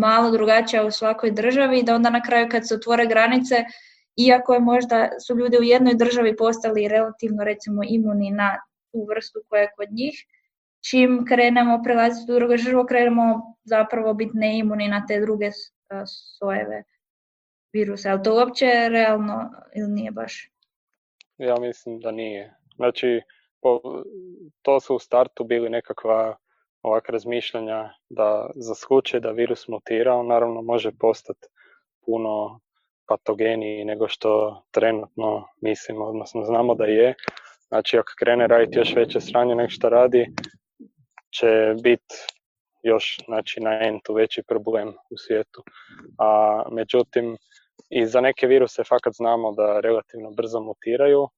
malo drugačija u svakoj državi, da onda na kraju kad se otvore granice, iako je možda su ljudi u jednoj državi postali relativno recimo imuni na tu vrstu koja je kod njih, čim krenemo prelaziti u drugu državu, krenemo zapravo biti neimuni na te druge sojeve virusa. Ali to uopće je realno ili nije baš? Ja mislim da nije. Znači, to su u startu bili nekakva ovak razmišljanja da za slučaj da virus mutira, on naravno može postati puno patogeniji nego što trenutno mislimo, odnosno znamo da je. Znači ako krene raditi još veće sranje nego što radi, će biti još znači, na entu veći problem u svijetu. A međutim, i za neke viruse fakat znamo da relativno brzo mutiraju,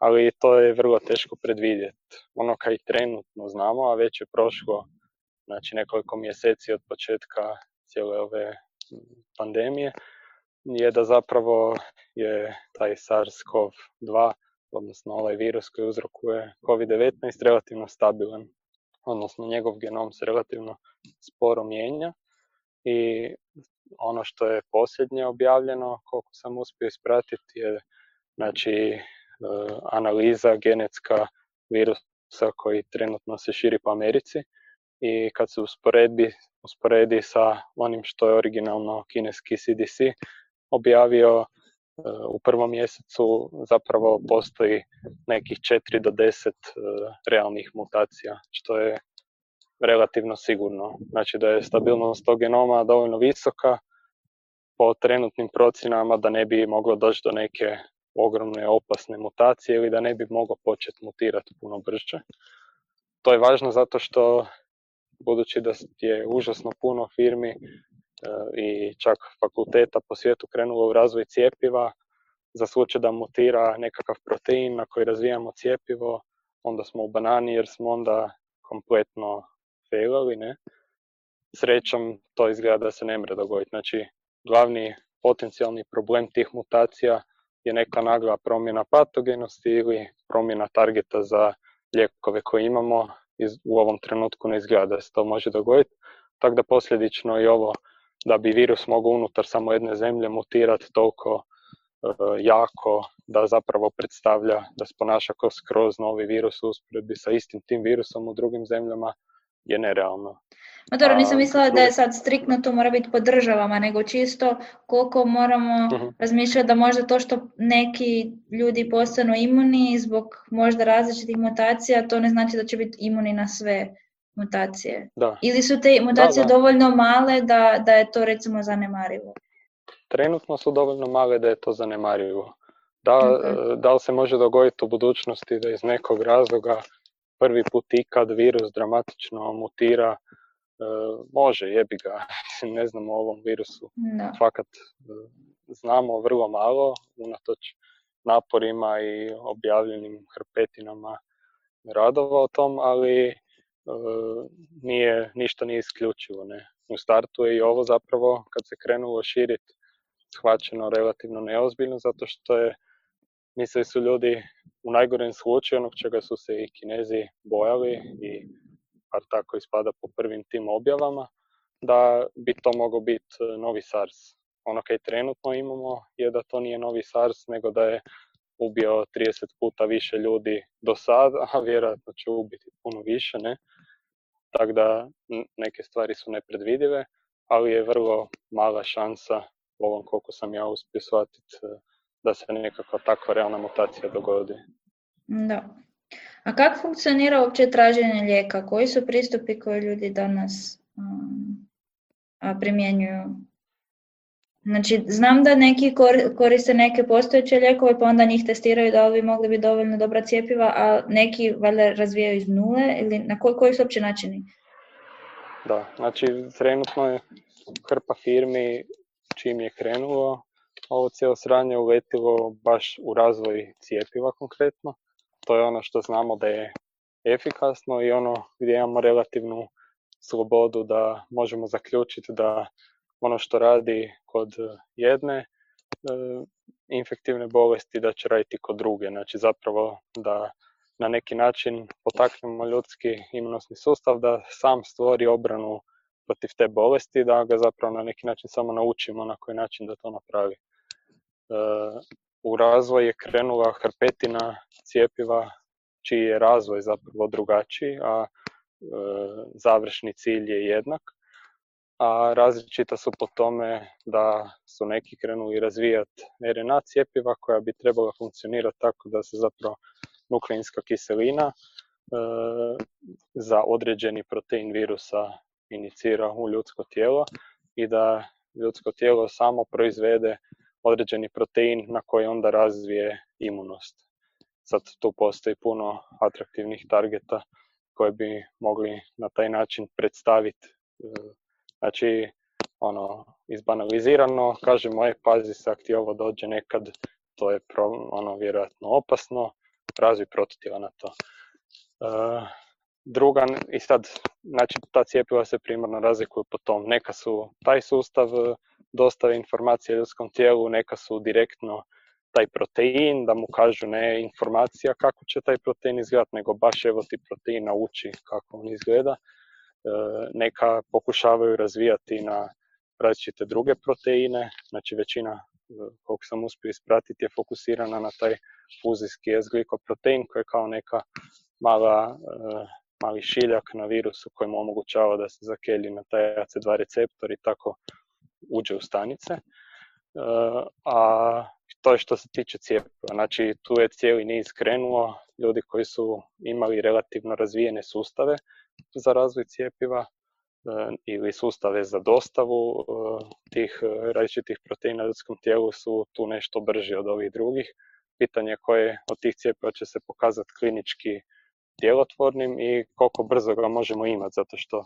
ali to je vrlo teško predvidjeti. Ono kaj trenutno znamo, a već je prošlo znači nekoliko mjeseci od početka cijele ove pandemije, je da zapravo je taj SARS-CoV-2, odnosno ovaj virus koji uzrokuje COVID-19, relativno stabilan. Odnosno njegov genom se relativno sporo mijenja i ono što je posljednje objavljeno, koliko sam uspio ispratiti, je znači, analiza genetska virusa koji trenutno se širi po Americi i kad se usporedi, usporedi sa onim što je originalno kineski CDC objavio, e, u prvom mjesecu zapravo postoji nekih 4 do 10 e, realnih mutacija, što je relativno sigurno. Znači da je stabilnost tog genoma dovoljno visoka po trenutnim procjenama da ne bi moglo doći do neke ogromne opasne mutacije ili da ne bi moglo početi mutirati puno brže. To je važno zato što budući da je užasno puno firmi e, i čak fakulteta po svijetu krenulo u razvoj cijepiva, za slučaj da mutira nekakav protein na koji razvijamo cijepivo, onda smo u banani jer smo onda kompletno failali, ne? Srećom to izgleda da se ne mre dogoditi. Znači, glavni potencijalni problem tih mutacija je neka nagla promjena patogenosti ili promjena targeta za lijekove koje imamo u ovom trenutku ne izgleda da se to može dogoditi. Tako da posljedično i ovo da bi virus mogao unutar samo jedne zemlje mutirati toliko e, jako da zapravo predstavlja da se ponaša kao skroz novi virus u usporedbi sa istim tim virusom u drugim zemljama, je nerealno. Ma dobro, nisam mislila da je sad striktno to mora biti po državama, nego čisto koliko moramo uh razmišljati da možda to što neki ljudi postanu imuni zbog možda različitih mutacija, to ne znači da će biti imuni na sve mutacije. Da. Ili su te mutacije dovoljno male da, da je to recimo zanemarivo? Trenutno su dovoljno male da je to zanemarivo. Da, da li se može dogoditi u budućnosti da iz nekog razloga prvi put ikad virus dramatično mutira E, može, jebi ga, <laughs> ne znamo o ovom virusu. Da. Fakat e, znamo vrlo malo, unatoč naporima i objavljenim hrpetinama radova o tom, ali e, nije, ništa nije isključivo. Ne. U startu je i ovo zapravo, kad se krenulo širiti, shvaćeno relativno neozbiljno, zato što je, mislili su ljudi u najgorem slučaju, onog čega su se i kinezi bojali i bar tako ispada po prvim tim objavama, da bi to mogao biti e, novi SARS. Ono kaj trenutno imamo je da to nije novi SARS, nego da je ubio 30 puta više ljudi do sada, a vjerojatno će ubiti puno više, ne? Tako da neke stvari su nepredvidive, ali je vrlo mala šansa, ovom koliko sam ja uspio shvatiti, e, da se nekakva takva realna mutacija dogodi. Da. A kako funkcionira uopće traženje lijeka? Koji su pristupi koji ljudi danas um, primjenjuju? Znači, znam da neki koriste neke postojeće lijekove, pa onda njih testiraju da li bi mogli biti dovoljno dobra cijepiva, a neki valjda razvijaju iz nule, ili na koji, koji su uopće načini? Da, znači trenutno je hrpa firmi čim je krenulo ovo cijelo sranje uletilo baš u razvoj cijepiva konkretno to je ono što znamo da je efikasno i ono gdje imamo relativnu slobodu da možemo zaključiti da ono što radi kod jedne e, infektivne bolesti da će raditi kod druge. Znači zapravo da na neki način potaknemo ljudski imunosni sustav da sam stvori obranu protiv te bolesti, da ga zapravo na neki način samo naučimo na koji način da to napravi. E, u razvoj je krenula hrpetina cijepiva čiji je razvoj zapravo drugačiji, a e, završni cilj je jednak. A različita su po tome da su neki krenuli razvijati RNA cijepiva koja bi trebala funkcionirati tako da se zapravo nukleinska kiselina e, za određeni protein virusa inicira u ljudsko tijelo i da ljudsko tijelo samo proizvede određeni protein na koji onda razvije imunost. Sad tu postoji puno atraktivnih targeta koje bi mogli na taj način predstaviti. E, znači, ono, izbanalizirano, kažemo, je, pazi se, ako ti ovo dođe nekad, to je ono, vjerojatno opasno, razvij prototipa na to. E, druga, i sad, znači, ta cijepiva se primarno razlikuju po tom. Neka su taj sustav dostave informacije ljudskom tijelu, neka su direktno taj protein, da mu kažu ne informacija kako će taj protein izgledati, nego baš evo ti protein nauči kako on izgleda. E, neka pokušavaju razvijati na različite druge proteine, znači većina, e, koliko sam uspio ispratiti, je fokusirana na taj fuzijski S-glikoprotein koji je kao neka mala, e, mali šiljak na virusu koji mu omogućava da se zakelji na taj AC2 receptor i tako uđe u stanice. E, a to je što se tiče cijepiva. Znači tu je cijeli niz krenuo ljudi koji su imali relativno razvijene sustave za razvoj cijepiva e, ili sustave za dostavu e, tih različitih proteina ljudskom tijelu su tu nešto brži od ovih drugih. Pitanje koje od tih cijepiva će se pokazati klinički djelotvornim i koliko brzo ga možemo imati, zato što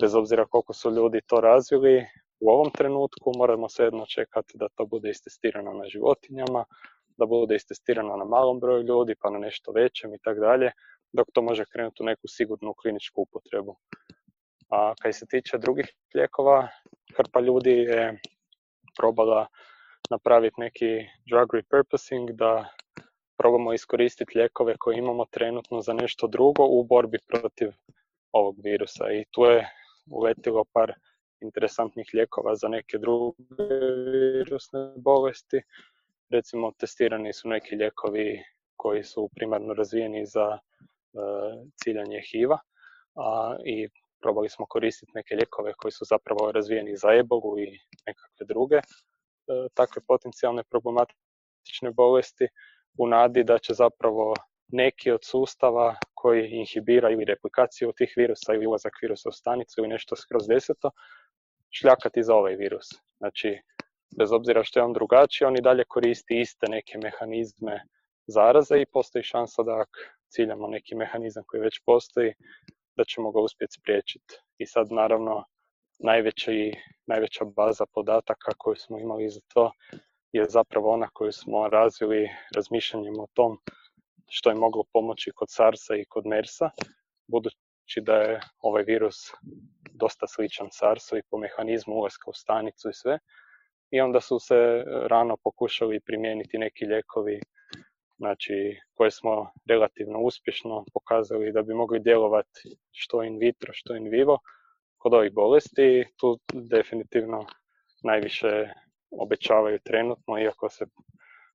bez obzira koliko su ljudi to razvili, u ovom trenutku moramo jedno čekati da to bude istestirano na životinjama, da bude istestirano na malom broju ljudi, pa na nešto većem i tako dalje, dok to može krenuti u neku sigurnu kliničku upotrebu. A kaj se tiče drugih lijekova, hrpa ljudi je probala napraviti neki drug repurposing, da probamo iskoristiti lijekove koje imamo trenutno za nešto drugo u borbi protiv ovog virusa. I tu je uletilo par interesantnih lijekova za neke druge virusne bolesti. Recimo, testirani su neki lijekovi koji su primarno razvijeni za e, ciljanje HIV-a a, i probali smo koristiti neke lijekove koji su zapravo razvijeni za ebolu i nekakve druge e, takve potencijalne problematične bolesti u nadi da će zapravo neki od sustava koji inhibiraju ili replikaciju tih virusa ili ulazak virusa u stanicu ili nešto skroz deseto, šljakati za ovaj virus. Znači, bez obzira što je on drugačiji, on i dalje koristi iste neke mehanizme zaraze i postoji šansa da ako ciljamo neki mehanizam koji već postoji, da ćemo ga uspjeti spriječiti. I sad naravno najveći, najveća baza podataka koju smo imali za to je zapravo ona koju smo razvili razmišljanjem o tom što je moglo pomoći kod SARS-a i kod MERS-a, budući da je ovaj virus dosta sličan SARS-u i po mehanizmu ulaska u stanicu i sve. I onda su se rano pokušali primijeniti neki lijekovi znači, koje smo relativno uspješno pokazali da bi mogli djelovati što in vitro, što in vivo kod ovih bolesti. Tu definitivno najviše obećavaju trenutno, iako se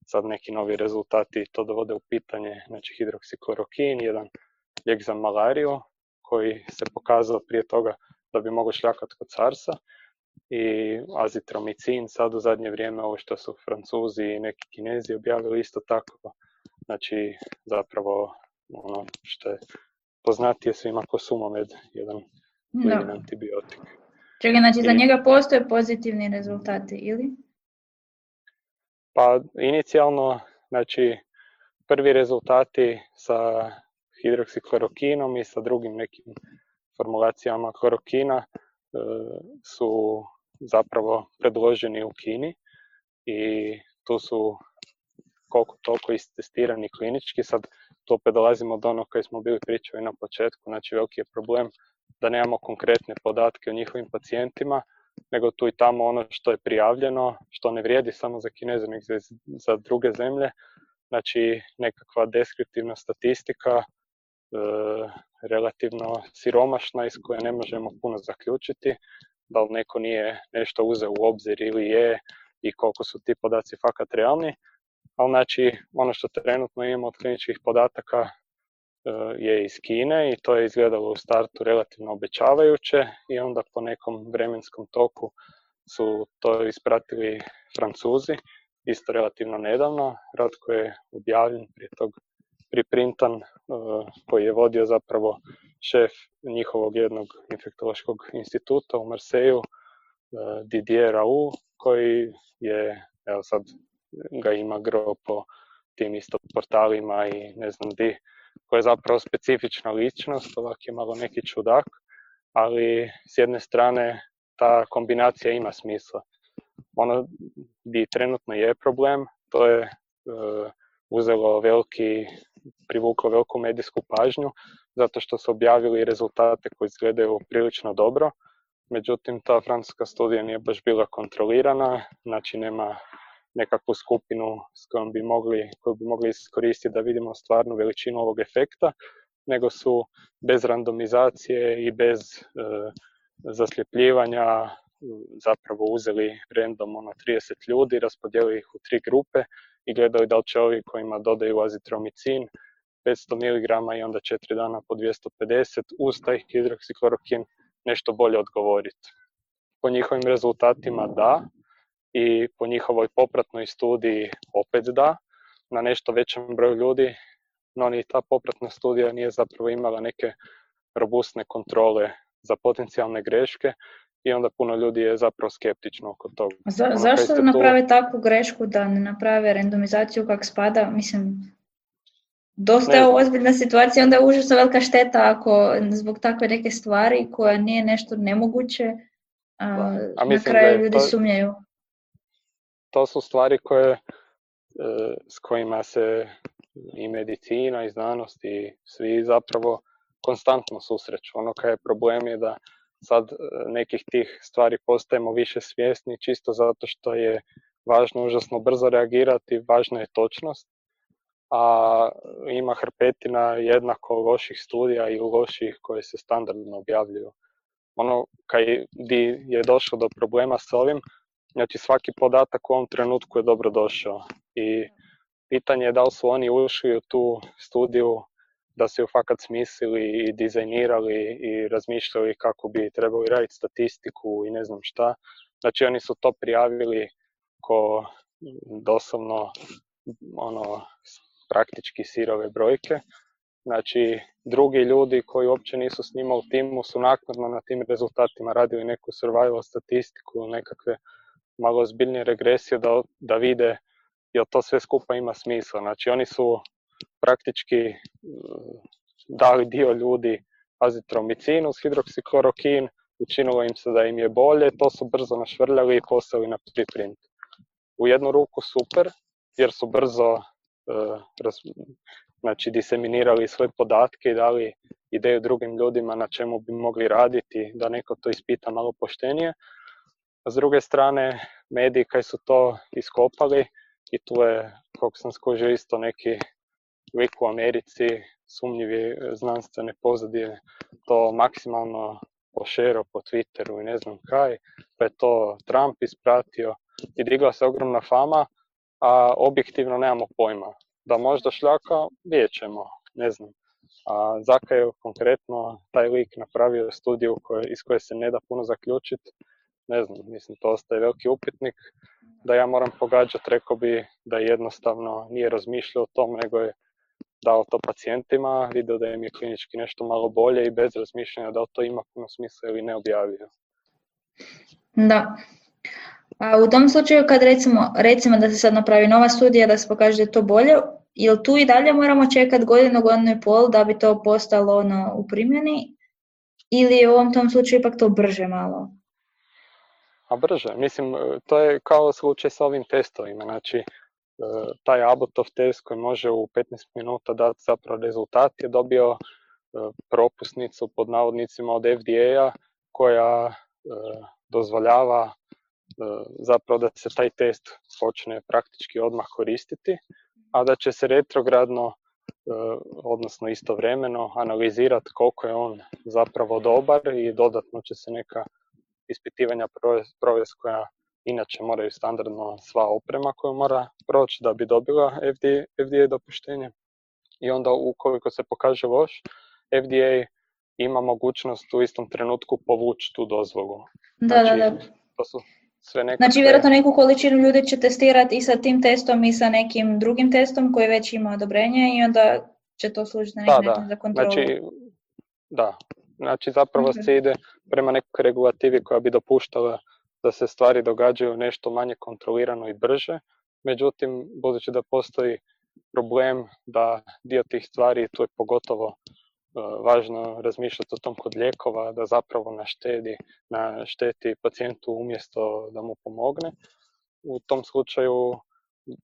sad neki novi rezultati to dovode u pitanje, znači hidroksiklorokin, jedan lijek za malariju koji se pokazao prije toga da bi mogao šljakati kod carsa i azitromicin sad u zadnje vrijeme ovo što su francuzi i neki kinezi objavili isto tako znači zapravo ono što je poznatije svima ko sumomed, jedan no. antibiotik. Čekaj, znači za njega postoje pozitivni rezultati ili? Pa inicijalno, znači prvi rezultati sa hidroksiklorokinom i sa drugim nekim formulacijama klorokina e, su zapravo predloženi u Kini i tu su koliko toliko istestirani klinički. Sad to opet dolazimo do onog koji smo bili pričali na početku, znači veliki je problem da nemamo konkretne podatke o njihovim pacijentima, nego tu i tamo ono što je prijavljeno, što ne vrijedi samo za Kineze, nego za druge zemlje. Znači nekakva deskriptivna statistika, relativno siromašna iz koje ne možemo puno zaključiti, da li neko nije nešto uzeo u obzir ili je i koliko su ti podaci fakat realni. Ali znači ono što trenutno imamo od kliničkih podataka e, je iz Kine i to je izgledalo u startu relativno obećavajuće i onda po nekom vremenskom toku su to ispratili Francuzi, isto relativno nedavno. Rad koji je objavljen prije tog priprintan, e, koji je vodio zapravo šef njihovog jednog infektološkog instituta u Marseju, e, Didier Raoult, koji je, evo sad ga ima gro po tim isto portalima i ne znam di, koja je zapravo specifična ličnost, ovak je malo neki čudak, ali s jedne strane ta kombinacija ima smisla. Ono di trenutno je problem, to je uh, uzelo veliki, privuklo veliku medijsku pažnju, zato što su objavili rezultate koji izgledaju prilično dobro, međutim ta francuska studija nije baš bila kontrolirana, znači nema nekakvu skupinu s kojom bi mogli, koju bi mogli iskoristiti da vidimo stvarnu veličinu ovog efekta, nego su bez randomizacije i bez e, zasljepljivanja zapravo uzeli random ono 30 ljudi, raspodijelili ih u tri grupe i gledali da li će ovi kojima dodaju azitromicin 500 mg i onda 4 dana po 250 uz taj hidroksiklorokin nešto bolje odgovoriti. Po njihovim rezultatima da, i po njihovoj popratnoj studiji opet da, na nešto većem broju ljudi, no ni ta popratna studija nije zapravo imala neke robustne kontrole za potencijalne greške i onda puno ljudi je zapravo skeptično oko toga. Za, ono zašto da naprave takvu grešku da ne naprave randomizaciju kak spada? Mislim, dosta je ozbiljna situacija, onda je užasno velika šteta ako zbog takve neke stvari koja nije nešto nemoguće, a, a na kraju ljudi to... sumnjaju to su stvari koje, e, s kojima se i medicina i znanost i svi zapravo konstantno susreću. Ono kaj je problem je da sad e, nekih tih stvari postajemo više svjesni čisto zato što je važno užasno brzo reagirati, važna je točnost, a ima hrpetina jednako loših studija i loših koje se standardno objavljuju. Ono kaj je došlo do problema s ovim, Znači svaki podatak u ovom trenutku je dobro došao i pitanje je da li su oni ušli u tu studiju da su ju fakat smislili i dizajnirali i razmišljali kako bi trebali raditi statistiku i ne znam šta. Znači oni su to prijavili ko doslovno ono praktički sirove brojke. Znači, drugi ljudi koji uopće nisu s njima timu su naknadno na tim rezultatima radili neku survival statistiku, nekakve malo zbiljnije regresije da, da vide jel to sve skupa ima smisla. Znači, oni su praktički mm, dali dio ljudi azitromicin uz hidroksiklorokin, učinilo im se da im je bolje, to su brzo našvrljali i poslali na preprint. U jednu ruku super, jer su brzo uh, znači, diseminirali svoje podatke i dali ideju drugim ljudima na čemu bi mogli raditi, da neko to ispita malo poštenije. A s druge strane, mediji koji su to iskopali i tu je, koliko sam skužio, isto neki lik u Americi, sumnjivi znanstvene pozadine, to maksimalno pošerao po Twitteru i ne znam kaj, pa je to Trump ispratio i digla se ogromna fama, a objektivno nemamo pojma. Da možda šljaka, vidjet ćemo, ne znam. A Zaka je konkretno taj lik napravio studiju koje, iz koje se ne da puno zaključiti, ne znam, mislim to ostaje veliki upitnik, da ja moram pogađati, rekao bi da jednostavno nije razmišljao o tom, nego je dao to pacijentima, vidio da im je klinički nešto malo bolje i bez razmišljanja da to ima puno smisla ili ne objavio. Da. A u tom slučaju kad recimo, recimo da se sad napravi nova studija da se pokaže da je to bolje, jel tu i dalje moramo čekati godinu, godinu i pol da bi to postalo ono u primjeni ili je u ovom tom slučaju ipak to brže malo? A brže, mislim, to je kao slučaj sa ovim testovima, znači taj Abbotov test koji može u 15 minuta dati zapravo rezultat je dobio e, propusnicu pod navodnicima od FDA koja e, dozvoljava e, zapravo da se taj test počne praktički odmah koristiti, a da će se retrogradno, odnosno istovremeno, analizirati koliko je on zapravo dobar i dodatno će se neka ispitivanja provesti koja inače moraju standardno sva oprema koju mora proći da bi dobila FDA, FDA dopuštenje. I onda ukoliko se pokaže loš, FDA ima mogućnost u istom trenutku povući tu dozvolu. Da, znači, da, da. To su sve neke... Znači, vjerojatno neku količinu ljudi će testirati i sa tim testom i sa nekim drugim testom koji već ima odobrenje i onda će to služiti na neki da, način za kontrolu. Znači, da, znači zapravo okay. se ide prema nekoj regulativi koja bi dopuštala da se stvari događaju nešto manje kontrolirano i brže, međutim, budući da postoji problem da dio tih stvari, tu je pogotovo e, važno razmišljati o tom kod lijekova, da zapravo naštedi, našteti pacijentu umjesto da mu pomogne. U tom slučaju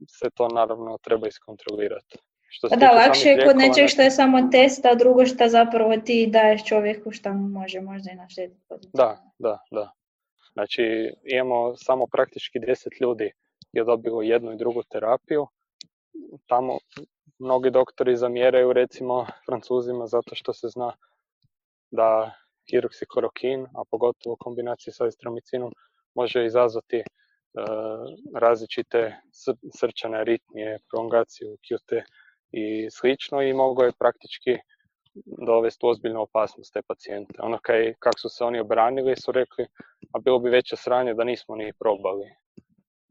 se to naravno treba iskontrolirati. Što pa da, lakše je kod nečeg što je samo test, a drugo što zapravo ti daješ čovjeku što mu može možda i naštetiti. Da, da, da. Znači imamo samo praktički 10 ljudi je dobilo jednu i drugu terapiju. Tamo mnogi doktori zamjeraju recimo francuzima zato što se zna da hidroksiklorokin, a pogotovo u kombinaciji sa istromicinom, može izazvati e, različite srčane aritmije, prolongaciju QT i slično i mogo je praktički dovesti ozbiljnu opasnost te pacijente. Ono kaj, kako su se oni obranili su rekli, a bilo bi veće sranje da nismo ni probali.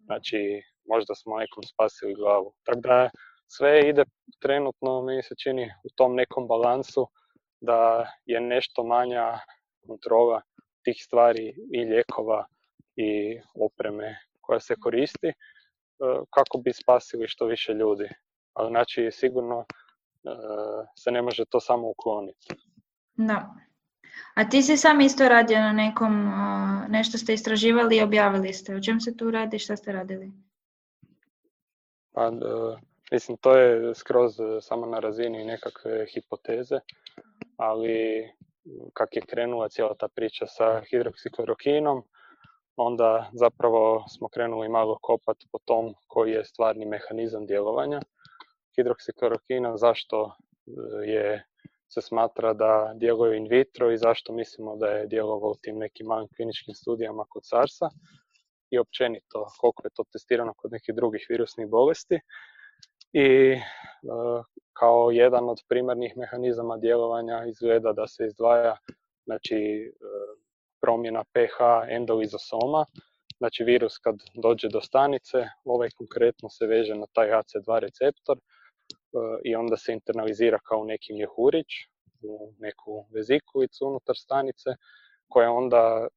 Znači, možda smo nekom spasili glavu. Tako da sve ide trenutno, meni se čini, u tom nekom balansu da je nešto manja kontrola tih stvari i lijekova i opreme koja se koristi e, kako bi spasili što više ljudi. Ali znači sigurno se ne može to samo ukloniti. Da. A ti si sam isto radio na nekom, nešto ste istraživali i objavili ste. O čem se tu radi, šta ste radili? Pa, mislim, to je skroz samo na razini nekakve hipoteze, ali kak je krenula cijela ta priča sa hidroksiklorokinom, onda zapravo smo krenuli malo kopati po tom koji je stvarni mehanizam djelovanja hidroksiklorokina, zašto e, je se smatra da djeluje in vitro i zašto mislimo da je djelovao u tim nekim malim kliničkim studijama kod SARS-a i općenito koliko je to testirano kod nekih drugih virusnih bolesti. I kao jedan od primarnih mehanizama djelovanja izgleda da se izdvaja znači, promjena pH endolizosoma, znači virus kad dođe do stanice, ovaj konkretno se veže na taj AC2 receptor i onda se internalizira kao neki mjehurić u neku vezikulicu unutar stanice koja onda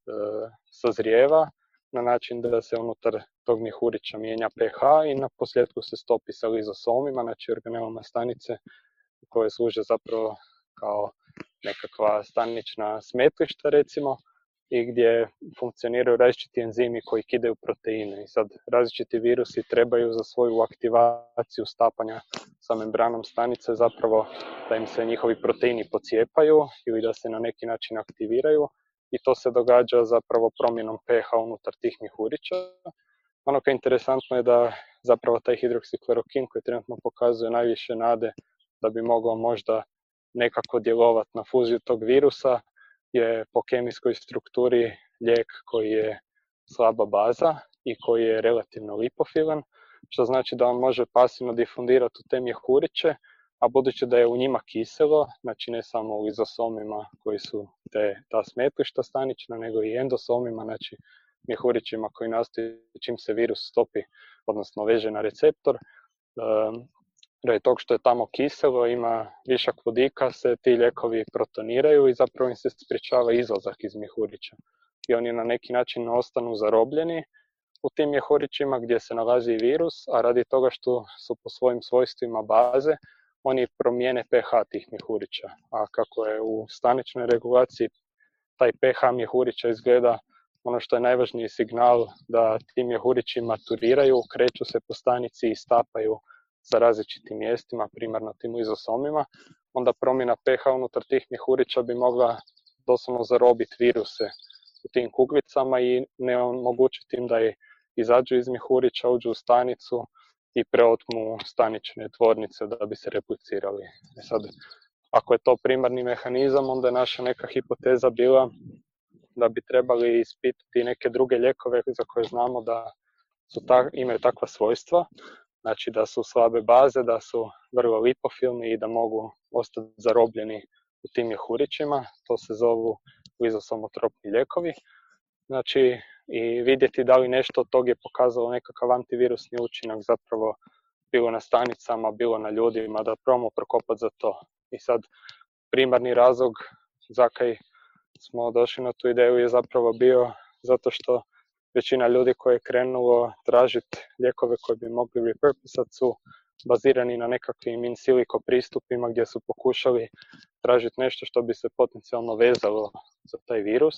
sazrijeva na način da se unutar tog mjehurića mijenja pH i na posljedku se stopi sa lizosomima, znači organelama stanice koje služe zapravo kao nekakva stanična smetlišta recimo i gdje funkcioniraju različiti enzimi koji kidaju proteine i sad različiti virusi trebaju za svoju aktivaciju stapanja sa membranom stanice zapravo da im se njihovi proteini pocijepaju ili da se na neki način aktiviraju i to se događa zapravo promjenom pH unutar tih mjehurića. Ono koje je interesantno je da zapravo taj hidroksiklerokin koji trenutno pokazuje najviše nade da bi mogao možda nekako djelovati na fuziju tog virusa je po kemijskoj strukturi lijek koji je slaba baza i koji je relativno lipofilan, što znači da on može pasivno difundirati u te mjehuriće, a budući da je u njima kiselo, znači ne samo u izosomima koji su te, ta smetlišta stanična, nego i endosomima, znači mjehurićima koji nastaju čim se virus stopi, odnosno veže na receptor, radi tog što je tamo kiselo, ima višak vodika, se ti ljekovi protoniraju i zapravo im se sprječava izlazak iz mjehurića. I oni na neki način ostanu zarobljeni u tim mjehurićima gdje se nalazi virus, a radi toga što su po svojim svojstvima baze, oni promijene pH tih mjehurića. A kako je u staničnoj regulaciji taj pH mjehurića izgleda ono što je najvažniji signal da ti mjehurići maturiraju, kreću se po stanici i stapaju sa različitim mjestima, primarno tim izosomima, onda promjena pH unutar tih mjehurića bi mogla doslovno zarobiti viruse u tim kuglicama i ne omogućiti im da je izađu iz mjehurića, uđu u stanicu i preotmu stanične tvornice da bi se replicirali. E sad, ako je to primarni mehanizam, onda je naša neka hipoteza bila da bi trebali ispitati neke druge lijekove za koje znamo da su imaju takva svojstva, znači da su slabe baze, da su vrlo lipofilni i da mogu ostati zarobljeni u tim jehurićima, to se zovu lizosomotropni lijekovi. Znači, i vidjeti da li nešto od tog je pokazalo nekakav antivirusni učinak zapravo bilo na stanicama, bilo na ljudima, da probamo prokopati za to. I sad, primarni razlog za kaj smo došli na tu ideju je zapravo bio zato što većina ljudi koji je krenulo tražiti lijekove koje bi mogli repurposati su bazirani na nekakvim in silico pristupima gdje su pokušali tražiti nešto što bi se potencijalno vezalo za taj virus,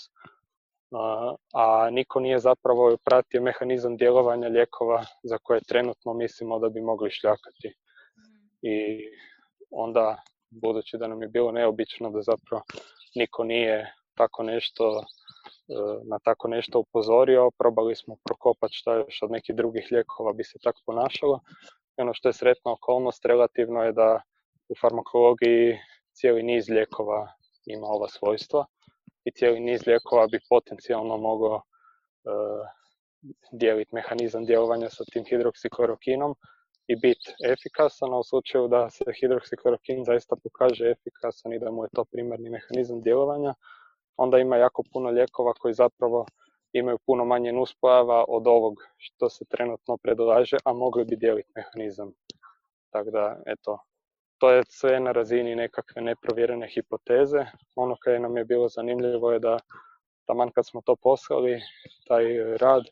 a niko nije zapravo pratio mehanizam djelovanja lijekova za koje trenutno mislimo da bi mogli šljakati. I onda, budući da nam je bilo neobično da zapravo niko nije tako nešto na tako nešto upozorio, probali smo prokopati šta još od nekih drugih lijekova bi se tako ponašalo. I ono što je sretna okolnost relativno je da u farmakologiji cijeli niz lijekova ima ova svojstva i cijeli niz lijekova bi potencijalno mogao e, dijeliti mehanizam djelovanja sa tim hidroksiklorokinom i biti efikasan, u slučaju da se hidroksiklorokin zaista pokaže efikasan i da mu je to primarni mehanizam djelovanja, onda ima jako puno lijekova koji zapravo imaju puno manje nuspojava od ovog što se trenutno predlaže, a mogli bi dijeliti mehanizam. Tako da, eto, to je sve na razini nekakve neprovjerene hipoteze. Ono koje nam je bilo zanimljivo je da taman kad smo to poslali, taj rad,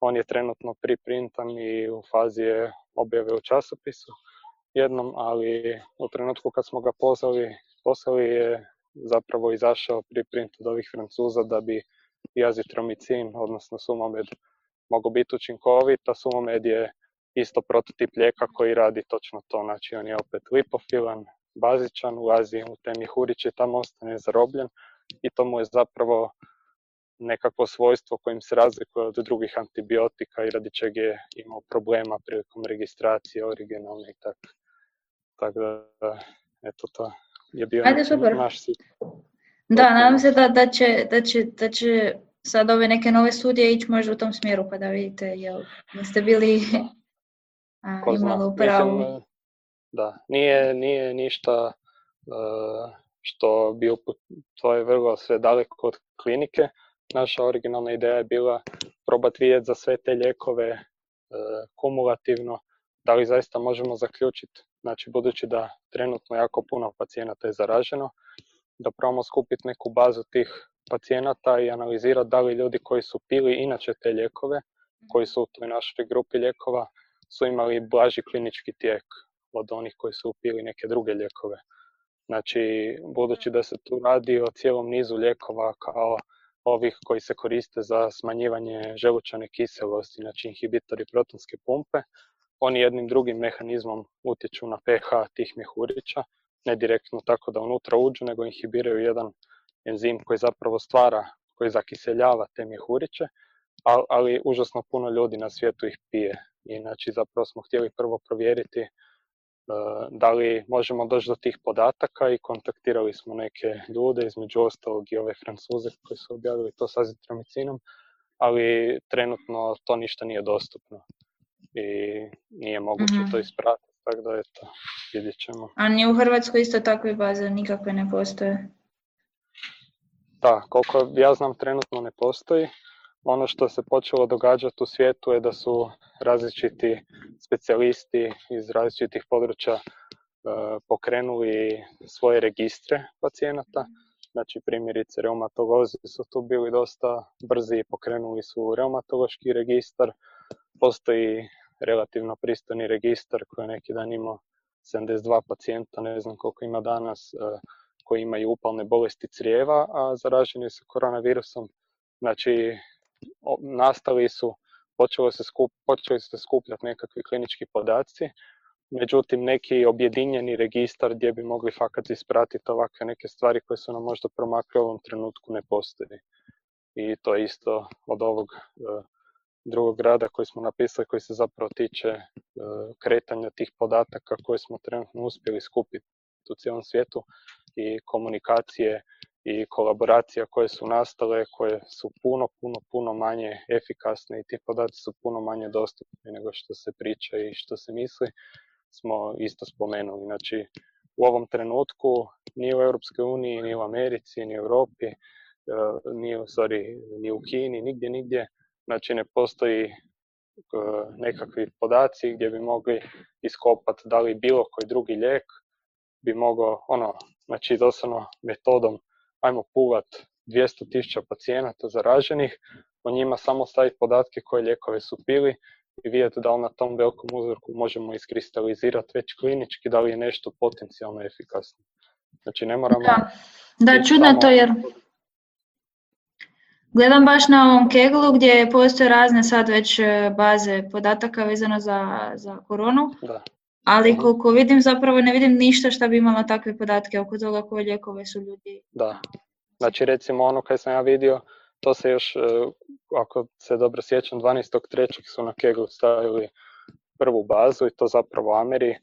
on je trenutno priprintan i u fazi je objave u časopisu jednom, ali u trenutku kad smo ga poslali, poslali je zapravo izašao priprint od ovih Francuza da bi jazitromicin, odnosno sumomed, mogao biti učinkovit, a sumomed je isto prototip lijeka koji radi točno to, znači on je opet lipofilan, bazičan, ulazi u te mjehuriće i tamo ostane zarobljen i to mu je zapravo nekakvo svojstvo kojim se razlikuje od drugih antibiotika i radi čega je imao problema prilikom registracije originalne i tako. Tako da, eto to je bio Ajde, super. naš Da, nadam se da, da, će, da, će, da će sad ove neke nove studije ići možda u tom smjeru pa da vidite jel da ste bili a, imali upravo. Da, nije, nije ništa što bi to je vrlo sve daleko od klinike. Naša originalna ideja je bila probati vidjeti za sve te lijekove kumulativno, da li zaista možemo zaključiti, znači budući da trenutno jako puno pacijenata je zaraženo, da probamo skupiti neku bazu tih pacijenata i analizirati da li ljudi koji su pili inače te lijekove, koji su u toj našoj grupi lijekova, su imali blaži klinički tijek od onih koji su pili neke druge lijekove. Znači, budući da se tu radi o cijelom nizu lijekova kao ovih koji se koriste za smanjivanje želučane kiselosti, znači inhibitori protonske pumpe, oni jednim drugim mehanizmom utječu na pH tih mjehurića, ne direktno tako da unutra uđu, nego inhibiraju jedan enzim koji zapravo stvara, koji zakiseljava te mjehuriće, ali užasno puno ljudi na svijetu ih pije. I znači zapravo smo htjeli prvo provjeriti e, da li možemo doći do tih podataka i kontaktirali smo neke ljude, između ostalog i ove francuze koji su objavili to sa azitramicinom, ali trenutno to ništa nije dostupno i nije moguće to mhm. ispratiti, tako da eto, vidjet ćemo. A ni u Hrvatskoj isto takve baze nikakve ne postoje? Da, koliko ja znam trenutno ne postoji. Ono što se počelo događati u svijetu je da su različiti specijalisti iz različitih područja e, pokrenuli svoje registre pacijenata. Znači primjerice reumatolozi su tu bili dosta brzi i pokrenuli su reumatološki registar. Postoji relativno pristojni registar koji je neki dan imao 72 pacijenta, ne znam koliko ima danas, e, koji imaju upalne bolesti crijeva, a zaraženi su koronavirusom. Znači, nastali su, počeli se, skup, počeli se skupljati nekakvi klinički podaci, međutim neki objedinjeni registar gdje bi mogli fakat ispratiti ovakve neke stvari koje su nam možda promakle u ovom trenutku ne postoji. I to je isto od ovog e, drugog rada koji smo napisali koji se zapravo tiče e, kretanja tih podataka koje smo trenutno uspjeli skupiti u cijelom svijetu i komunikacije i kolaboracija koje su nastale, koje su puno, puno, puno manje efikasne i ti podaci su puno manje dostupni nego što se priča i što se misli, smo isto spomenuli. Znači, u ovom trenutku ni u Europskoj uniji, ni u Americi, ni u Europi, e, ni u, sorry, ni u Kini, nigdje, nigdje Znači ne postoji e, nekakvi podaci gdje bi mogli iskopati da li bilo koji drugi lijek bi mogao, ono, znači doslovno metodom ajmo puvat 200.000 pacijenata zaraženih, o njima samo staviti podatke koje lijekove su pili i vidjeti da li na tom velikom uzorku možemo iskristalizirati već klinički da li je nešto potencijalno efikasno. Znači ne moramo... Da, da čudno to jer Gledam baš na ovom Keglu gdje postoje razne sad već e, baze podataka vezano za, za koronu, da. ali koliko vidim zapravo ne vidim ništa što bi imala takve podatke oko toga koje lijekove su ljudi. Da, znači recimo ono kaj sam ja vidio, to se još, e, ako se dobro sjećam, 12.3. su na Keglu stavili prvu bazu i to zapravo Ameri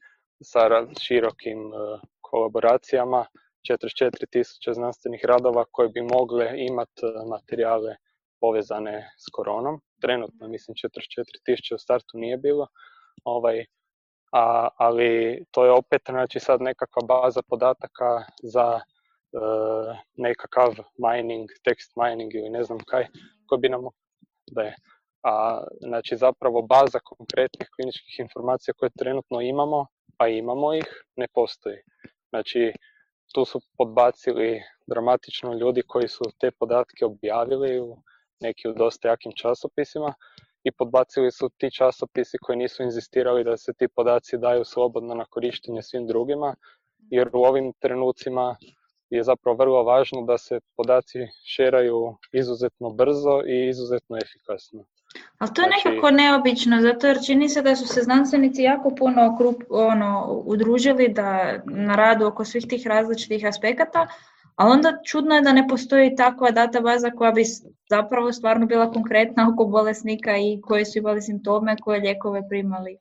sa širokim e, kolaboracijama 44 tisuće znanstvenih radova koje bi mogle imati e, materijale povezane s koronom. Trenutno, mislim, 44 tisuće u startu nije bilo, ovaj, a, ali to je opet znači sad nekakva baza podataka za e, nekakav mining, text mining ili ne znam kaj, koji bi nam da je. A, znači zapravo baza konkretnih kliničkih informacija koje trenutno imamo, a imamo ih, ne postoji. Znači, tu su podbacili dramatično ljudi koji su te podatke objavili u neki u dosta jakim časopisima i podbacili su ti časopisi koji nisu inzistirali da se ti podaci daju slobodno na korištenje svim drugima, jer u ovim trenucima je zapravo vrlo važno da se podaci šeraju izuzetno brzo i izuzetno efikasno. Ali to je znači... nekako neobično, zato jer čini se da su se znanstvenici jako puno krup, ono, udružili da, na radu oko svih tih različitih aspekata, ali onda čudno je da ne postoji takva databaza koja bi zapravo stvarno bila konkretna oko bolesnika i koji su imali simptome, koje lijekove primali.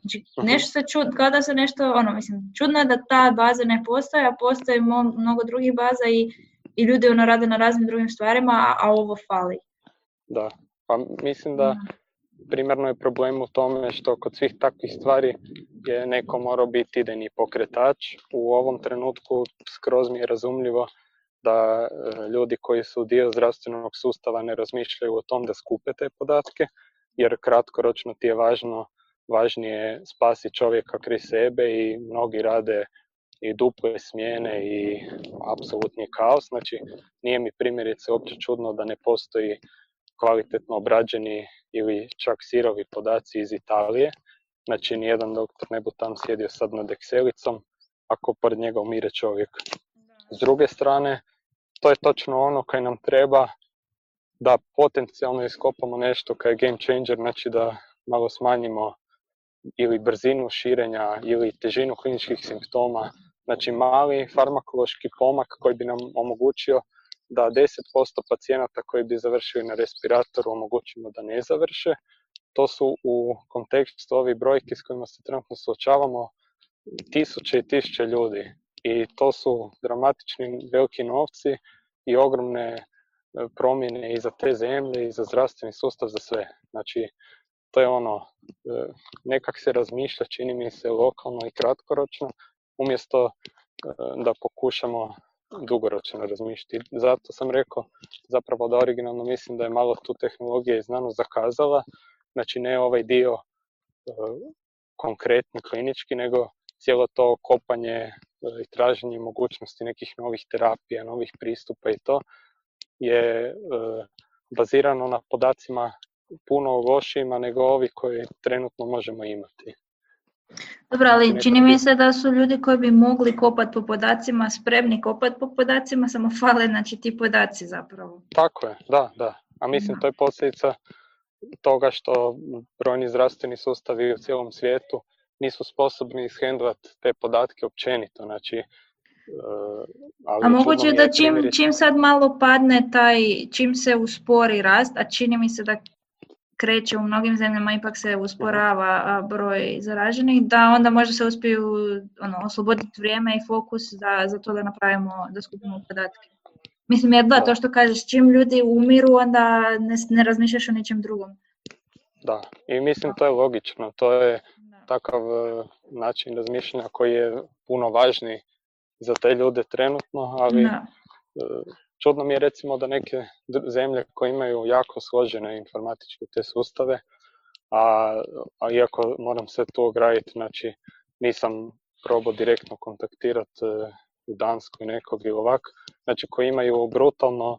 Znači, mhm. nešto se čud, kada se nešto, ono, mislim, čudno je da ta baza ne postoji, a postoji mnogo drugih baza i, i ljudi ono rade na raznim drugim stvarima, a, a ovo fali. Da, pa mislim da primarno je problem u tome što kod svih takvih stvari je neko morao biti idejni pokretač. U ovom trenutku skroz mi je razumljivo da e, ljudi koji su dio zdravstvenog sustava ne razmišljaju o tom da skupe te podatke, jer kratkoročno ti je važno, važnije spasi čovjeka krij sebe i mnogi rade i duple smjene i apsolutni kaos. Znači, nije mi primjerice uopće čudno da ne postoji kvalitetno obrađeni ili čak sirovi podaci iz Italije. Znači, nijedan doktor ne bi tam sjedio sad nad Excelicom ako pored njega umire čovjek. S druge strane, to je točno ono kaj nam treba da potencijalno iskopamo nešto kaj je game changer, znači da malo smanjimo ili brzinu širenja ili težinu kliničkih simptoma. Znači mali farmakološki pomak koji bi nam omogućio da 10% pacijenata koji bi završili na respiratoru omogućimo da ne završe. To su u kontekstu ovih brojki s kojima se trenutno suočavamo tisuće i tisuće ljudi. I to su dramatični veliki novci i ogromne e, promjene i za te zemlje i za zdravstveni sustav za sve. Znači, to je ono, e, nekak se razmišlja, čini mi se lokalno i kratkoročno, umjesto e, da pokušamo dugoročno razmišljati. Zato sam rekao zapravo da originalno mislim da je malo tu tehnologija i znanost zakazala, znači ne ovaj dio konkretni klinički, nego cijelo to kopanje i traženje mogućnosti nekih novih terapija, novih pristupa i to je bazirano na podacima puno lošijima nego ovi koji trenutno možemo imati. Dobro, ali čini mi se da su ljudi koji bi mogli kopati po podacima spremni kopati po podacima, samo <laughs> fale znači ti podaci zapravo. Tako je, da, da. A mislim to je posljedica toga što brojni zdravstveni sustavi u cijelom svijetu nisu sposobni ishendlati te podatke općenito. Znači, e, ali a moguće da čim, čim sad malo padne taj, čim se uspori rast, a čini mi se da kreće u mnogim zemljama, ipak se usporava broj zaraženih, da onda možda se uspiju ono, osloboditi vrijeme i fokus za, za to da napravimo, da skupimo podatke. Mislim, jer da, to što kažeš, čim ljudi umiru, onda ne, ne razmišljaš o ničem drugom. Da, i mislim to je logično, to je takav e, način razmišljanja koji je puno važniji za te ljude trenutno, ali e, čudno mi je recimo da neke zemlje koje imaju jako složene informatičke te sustave, a, a iako moram se tu ograditi, znači nisam probao direktno kontaktirati e, u Danskoj nekog ili ovak, znači koji imaju brutalno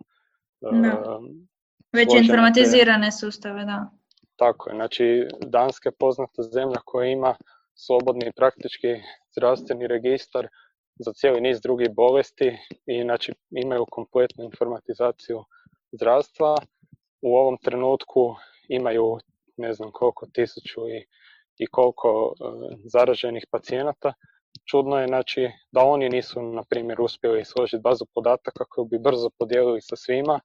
Već informatizirane sustave, da. Tako je, znači Danska je poznata zemlja koja ima slobodni praktički zdravstveni registar za cijeli niz drugih bolesti i znači imaju kompletnu informatizaciju zdravstva. U ovom trenutku imaju ne znam koliko tisuću i, i koliko e, zaraženih pacijenata. Čudno je znači da oni nisu na primjer uspjeli složiti bazu podataka koju bi brzo podijelili sa svima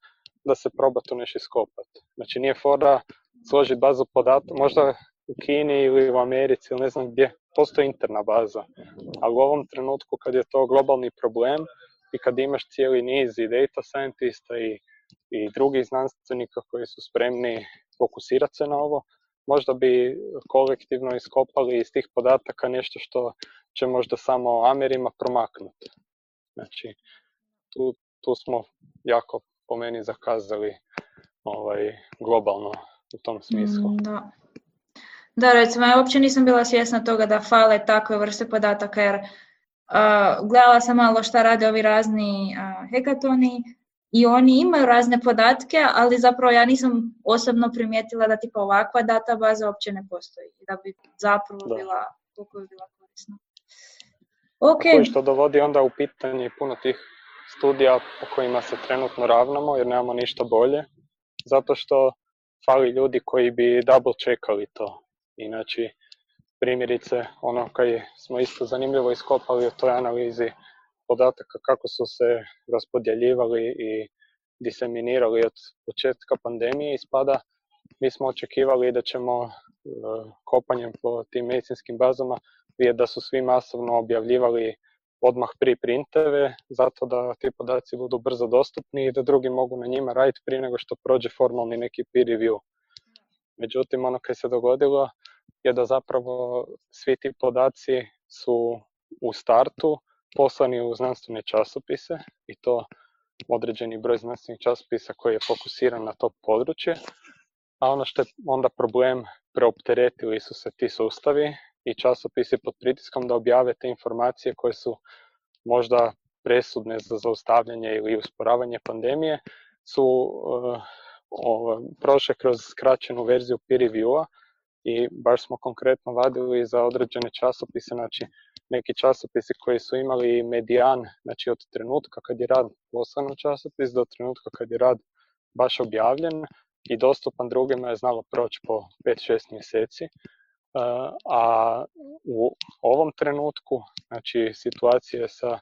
da se proba to nešto iskopati. Znači nije fora složiti bazu podataka, možda u Kini ili u Americi ili ne znam gdje, postoji interna baza. Ali u ovom trenutku kad je to globalni problem i kad imaš cijeli niz i data scientista i, i drugih znanstvenika koji su spremni fokusirati se na ovo, možda bi kolektivno iskopali iz tih podataka nešto što će možda samo Amerima promaknuti. Znači, tu, tu smo jako po meni zakazali ovaj, globalno u tom smislu. Mm, da. Da, recimo, ja uopće nisam bila svjesna toga da fale takve vrste podataka, jer uh, gledala sam malo šta rade ovi razni uh, hekatoni i oni imaju razne podatke, ali zapravo ja nisam osobno primijetila da tipa ovakva databaza uopće ne postoji i da bi zapravo da. bila, koliko bi bila korisna. Okay. što dovodi onda u pitanje puno tih studija po kojima se trenutno ravnamo jer nemamo ništa bolje, zato što fali ljudi koji bi double checkali to. Inači, primjerice, ono kaj smo isto zanimljivo iskopali u toj analizi podataka kako su se raspodjeljivali i diseminirali od početka pandemije ispada, mi smo očekivali da ćemo e, kopanjem po tim medicinskim bazama vidjeti da su svi masovno objavljivali odmah pri printeve, zato da ti podaci budu brzo dostupni i da drugi mogu na njima raditi prije nego što prođe formalni neki peer review. Međutim, ono koje se dogodilo je da zapravo svi ti podaci su u startu poslani u znanstvene časopise i to određeni broj znanstvenih časopisa koji je fokusiran na to područje, a ono što je onda problem, preopteretili su se ti sustavi i časopisi pod pritiskom da objave te informacije koje su možda presudne za zaustavljanje ili usporavanje pandemije, su uh, prošle kroz skraćenu verziju peer review-a i baš smo konkretno vadili za određene časopise, znači neki časopisi koji su imali medijan, znači od trenutka kad je rad poslan u časopis do trenutka kad je rad baš objavljen i dostupan drugima je znalo proći po 5-6 mjeseci. A u ovom trenutku, znači situacije sa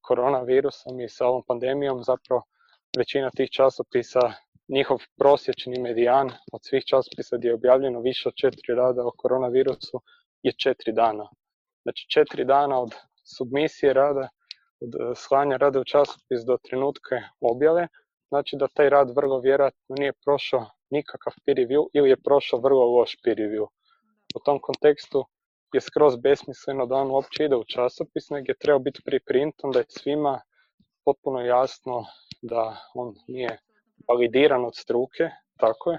koronavirusom i sa ovom pandemijom, zapravo većina tih časopisa, njihov prosječni medijan od svih časopisa gdje je objavljeno više od četiri rada o koronavirusu je četiri dana. Znači četiri dana od submisije rada, od e, slanja rada u časopis do trenutka objave, znači da taj rad vrlo vjerojatno nije prošao nikakav peer review ili je prošao vrlo loš peer review. U tom kontekstu je skroz besmisleno da on uopće ide u časopis, nego je trebao biti preprintom da je svima potpuno jasno da on nije validiran od struke, tako je,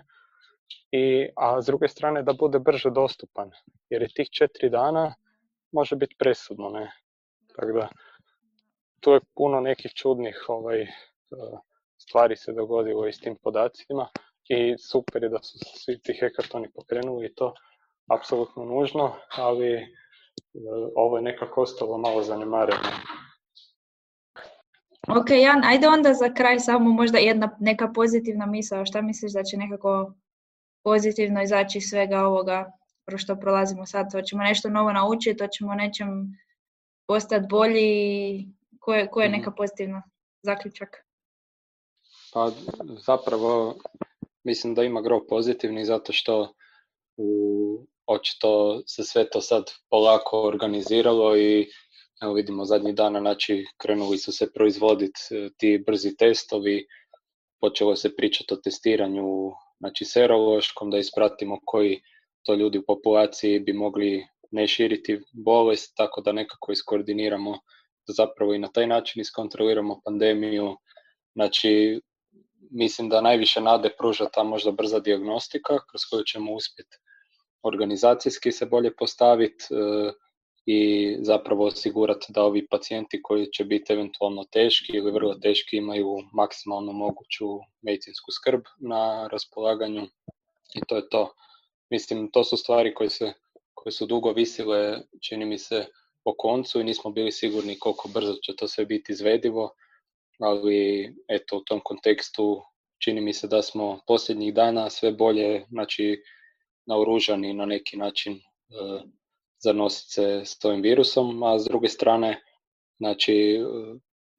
I, a s druge strane da bude brže dostupan, jer je tih četiri dana može biti presudno, ne. Tako da, tu je puno nekih čudnih ovaj, stvari se dogodilo i s tim podacima i super je da su svi ti hekatoni pokrenuli i to apsolutno nužno, ali ovo je nekako ostalo malo zanemareno. Ok, Jan, ajde onda za kraj samo možda jedna neka pozitivna misao. Šta misliš da će nekako pozitivno izaći iz svega ovoga kroz što prolazimo sad? Hoćemo nešto novo naučiti, hoćemo nečem postati bolji? Ko je, ko je mhm. neka pozitivna zaključak? Pa zapravo mislim da ima gro pozitivni zato što u, očito se sve to sad polako organiziralo i evo vidimo zadnjih dana znači krenuli su se proizvoditi e, ti brzi testovi, počelo se pričati o testiranju znači serološkom da ispratimo koji to ljudi u populaciji bi mogli ne širiti bolest, tako da nekako iskoordiniramo da zapravo i na taj način iskontroliramo pandemiju. Znači, mislim da najviše nade pruža ta možda brza dijagnostika kroz koju ćemo uspjeti organizacijski se bolje postaviti e, i zapravo osigurati da ovi pacijenti koji će biti eventualno teški ili vrlo teški imaju maksimalno moguću medicinsku skrb na raspolaganju i to je to. Mislim, to su stvari koje, se, koje su dugo visile, čini mi se, po koncu i nismo bili sigurni koliko brzo će to sve biti izvedivo, ali eto, u tom kontekstu čini mi se da smo posljednjih dana sve bolje znači, naoružani na neki način e, za nositi se s ovim virusom, a s druge strane, znači,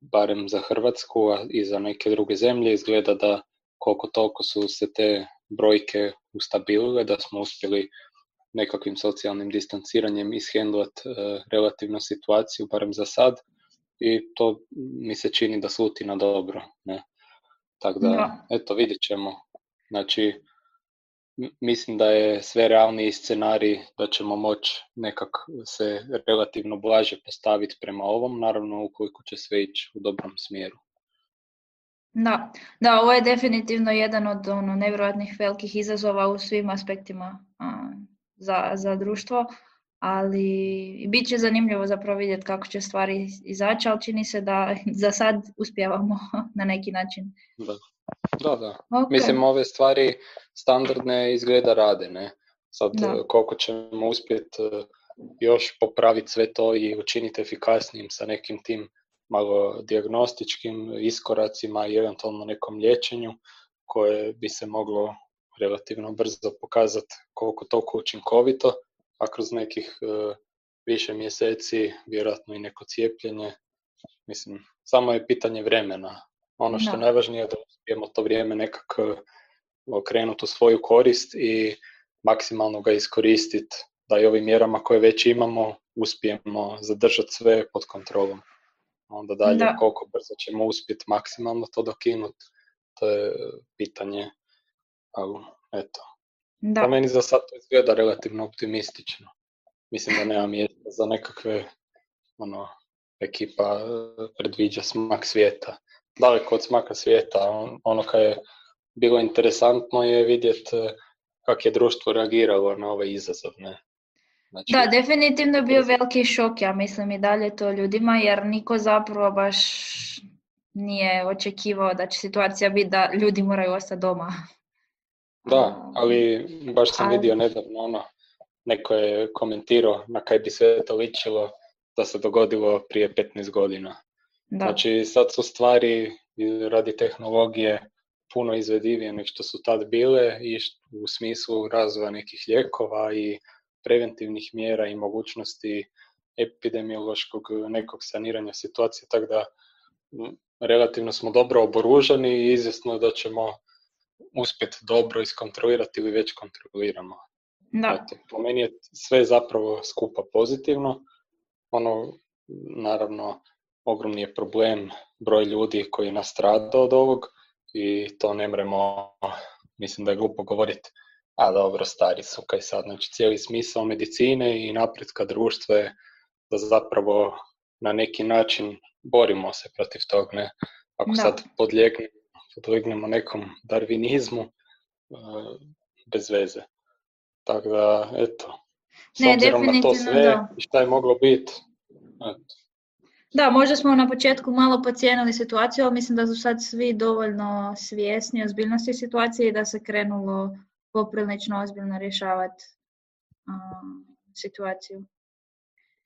barem za Hrvatsku a i za neke druge zemlje izgleda da koliko toliko su se te brojke ustabilile, da smo uspjeli nekakvim socijalnim distanciranjem ishendlat e, relativno situaciju, barem za sad, i to mi se čini da sluti na dobro. Ne? Tako da, eto, vidjet ćemo. Znači, mislim da je sve realniji scenarij da ćemo moći nekak se relativno blaže postaviti prema ovom, naravno ukoliko će sve ići u dobrom smjeru. Da, da, ovo je definitivno jedan od ono, nevjerojatnih velikih izazova u svim aspektima za, za društvo, ali bit će zanimljivo zapravo vidjeti kako će stvari izaći, ali čini se da <laughs> za sad uspjevamo <laughs> na neki način. Da, da. da. Mislim, ove stvari standardne izgleda rade, ne? Sad koliko ćemo uspjeti e, još popraviti sve to i učiniti efikasnijim sa nekim tim malo diagnostičkim iskoracima i eventualno nekom liječenju koje bi se moglo relativno brzo pokazati koliko toliko učinkovito, a kroz nekih e, više mjeseci vjerojatno i neko cijepljenje. Mislim, samo je pitanje vremena. Ono što je najvažnije je da uspijemo to vrijeme nekako e, okrenuti u svoju korist i maksimalno ga iskoristiti da i ovim mjerama koje već imamo uspijemo zadržati sve pod kontrolom. Onda dalje da. koliko brzo ćemo uspjeti maksimalno to dokinuti, to je pitanje, ali eto, Da. Po meni za sad to izgleda relativno optimistično. Mislim da nema mjesta za nekakve ono, ekipa e, predviđa smak svijeta. Daleko od smaka svijeta, ono kad je bilo interesantno je vidjeti e, kako je društvo reagiralo na ove izazovne. Znači, da, definitivno je bio veliki šok, ja mislim i dalje to ljudima, jer niko zapravo baš nije očekivao da će situacija biti da ljudi moraju ostati doma. Da, ali baš sam vidio nedavno ono, neko je komentirao na kaj bi sve to ličilo da se dogodilo prije 15 godina. Da. Znači sad su stvari radi tehnologije puno izvedivije nego što su tad bile i u smislu razvoja nekih lijekova i preventivnih mjera i mogućnosti epidemiološkog nekog saniranja situacije, tako da relativno smo dobro oboružani i izvjesno da ćemo uspjeti dobro iskontrolirati ili već kontroliramo. Da. po meni je sve zapravo skupa pozitivno. Ono, naravno, ogromni je problem broj ljudi koji nastrada od ovog i to ne mremo, mislim da je glupo govoriti, a dobro, stari su kaj sad. Znači, cijeli smisao medicine i napretka društva je da zapravo na neki način borimo se protiv tog, ne? Ako da. sad podlegnemo nekom darvinizmu, eh, bez veze. Tako da, eto, s ne, obzirom na to sve da. i šta je moglo biti, eto. Da, možda smo na početku malo pocijenili situaciju, ali mislim da su sad svi dovoljno svjesni ozbiljnosti situacije i da se krenulo poprilično ozbiljno rješavati situaciju.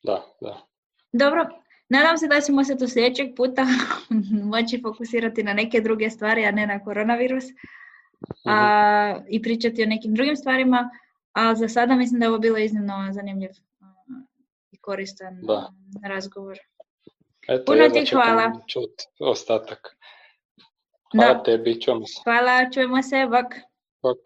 Da, da. Dobro, nadam se da ćemo se tu sljedećeg puta <laughs> moći fokusirati na neke druge stvari, a ne na koronavirus a, mhm. i pričati o nekim drugim stvarima, a za sada mislim da je ovo bilo iznimno zanimljiv i koristan da. razgovor. Eto, Puno ti hvala. Čut ostatak. Hvala da. tebi, čujemo se. Hvala, čujemo se, bak. Bak.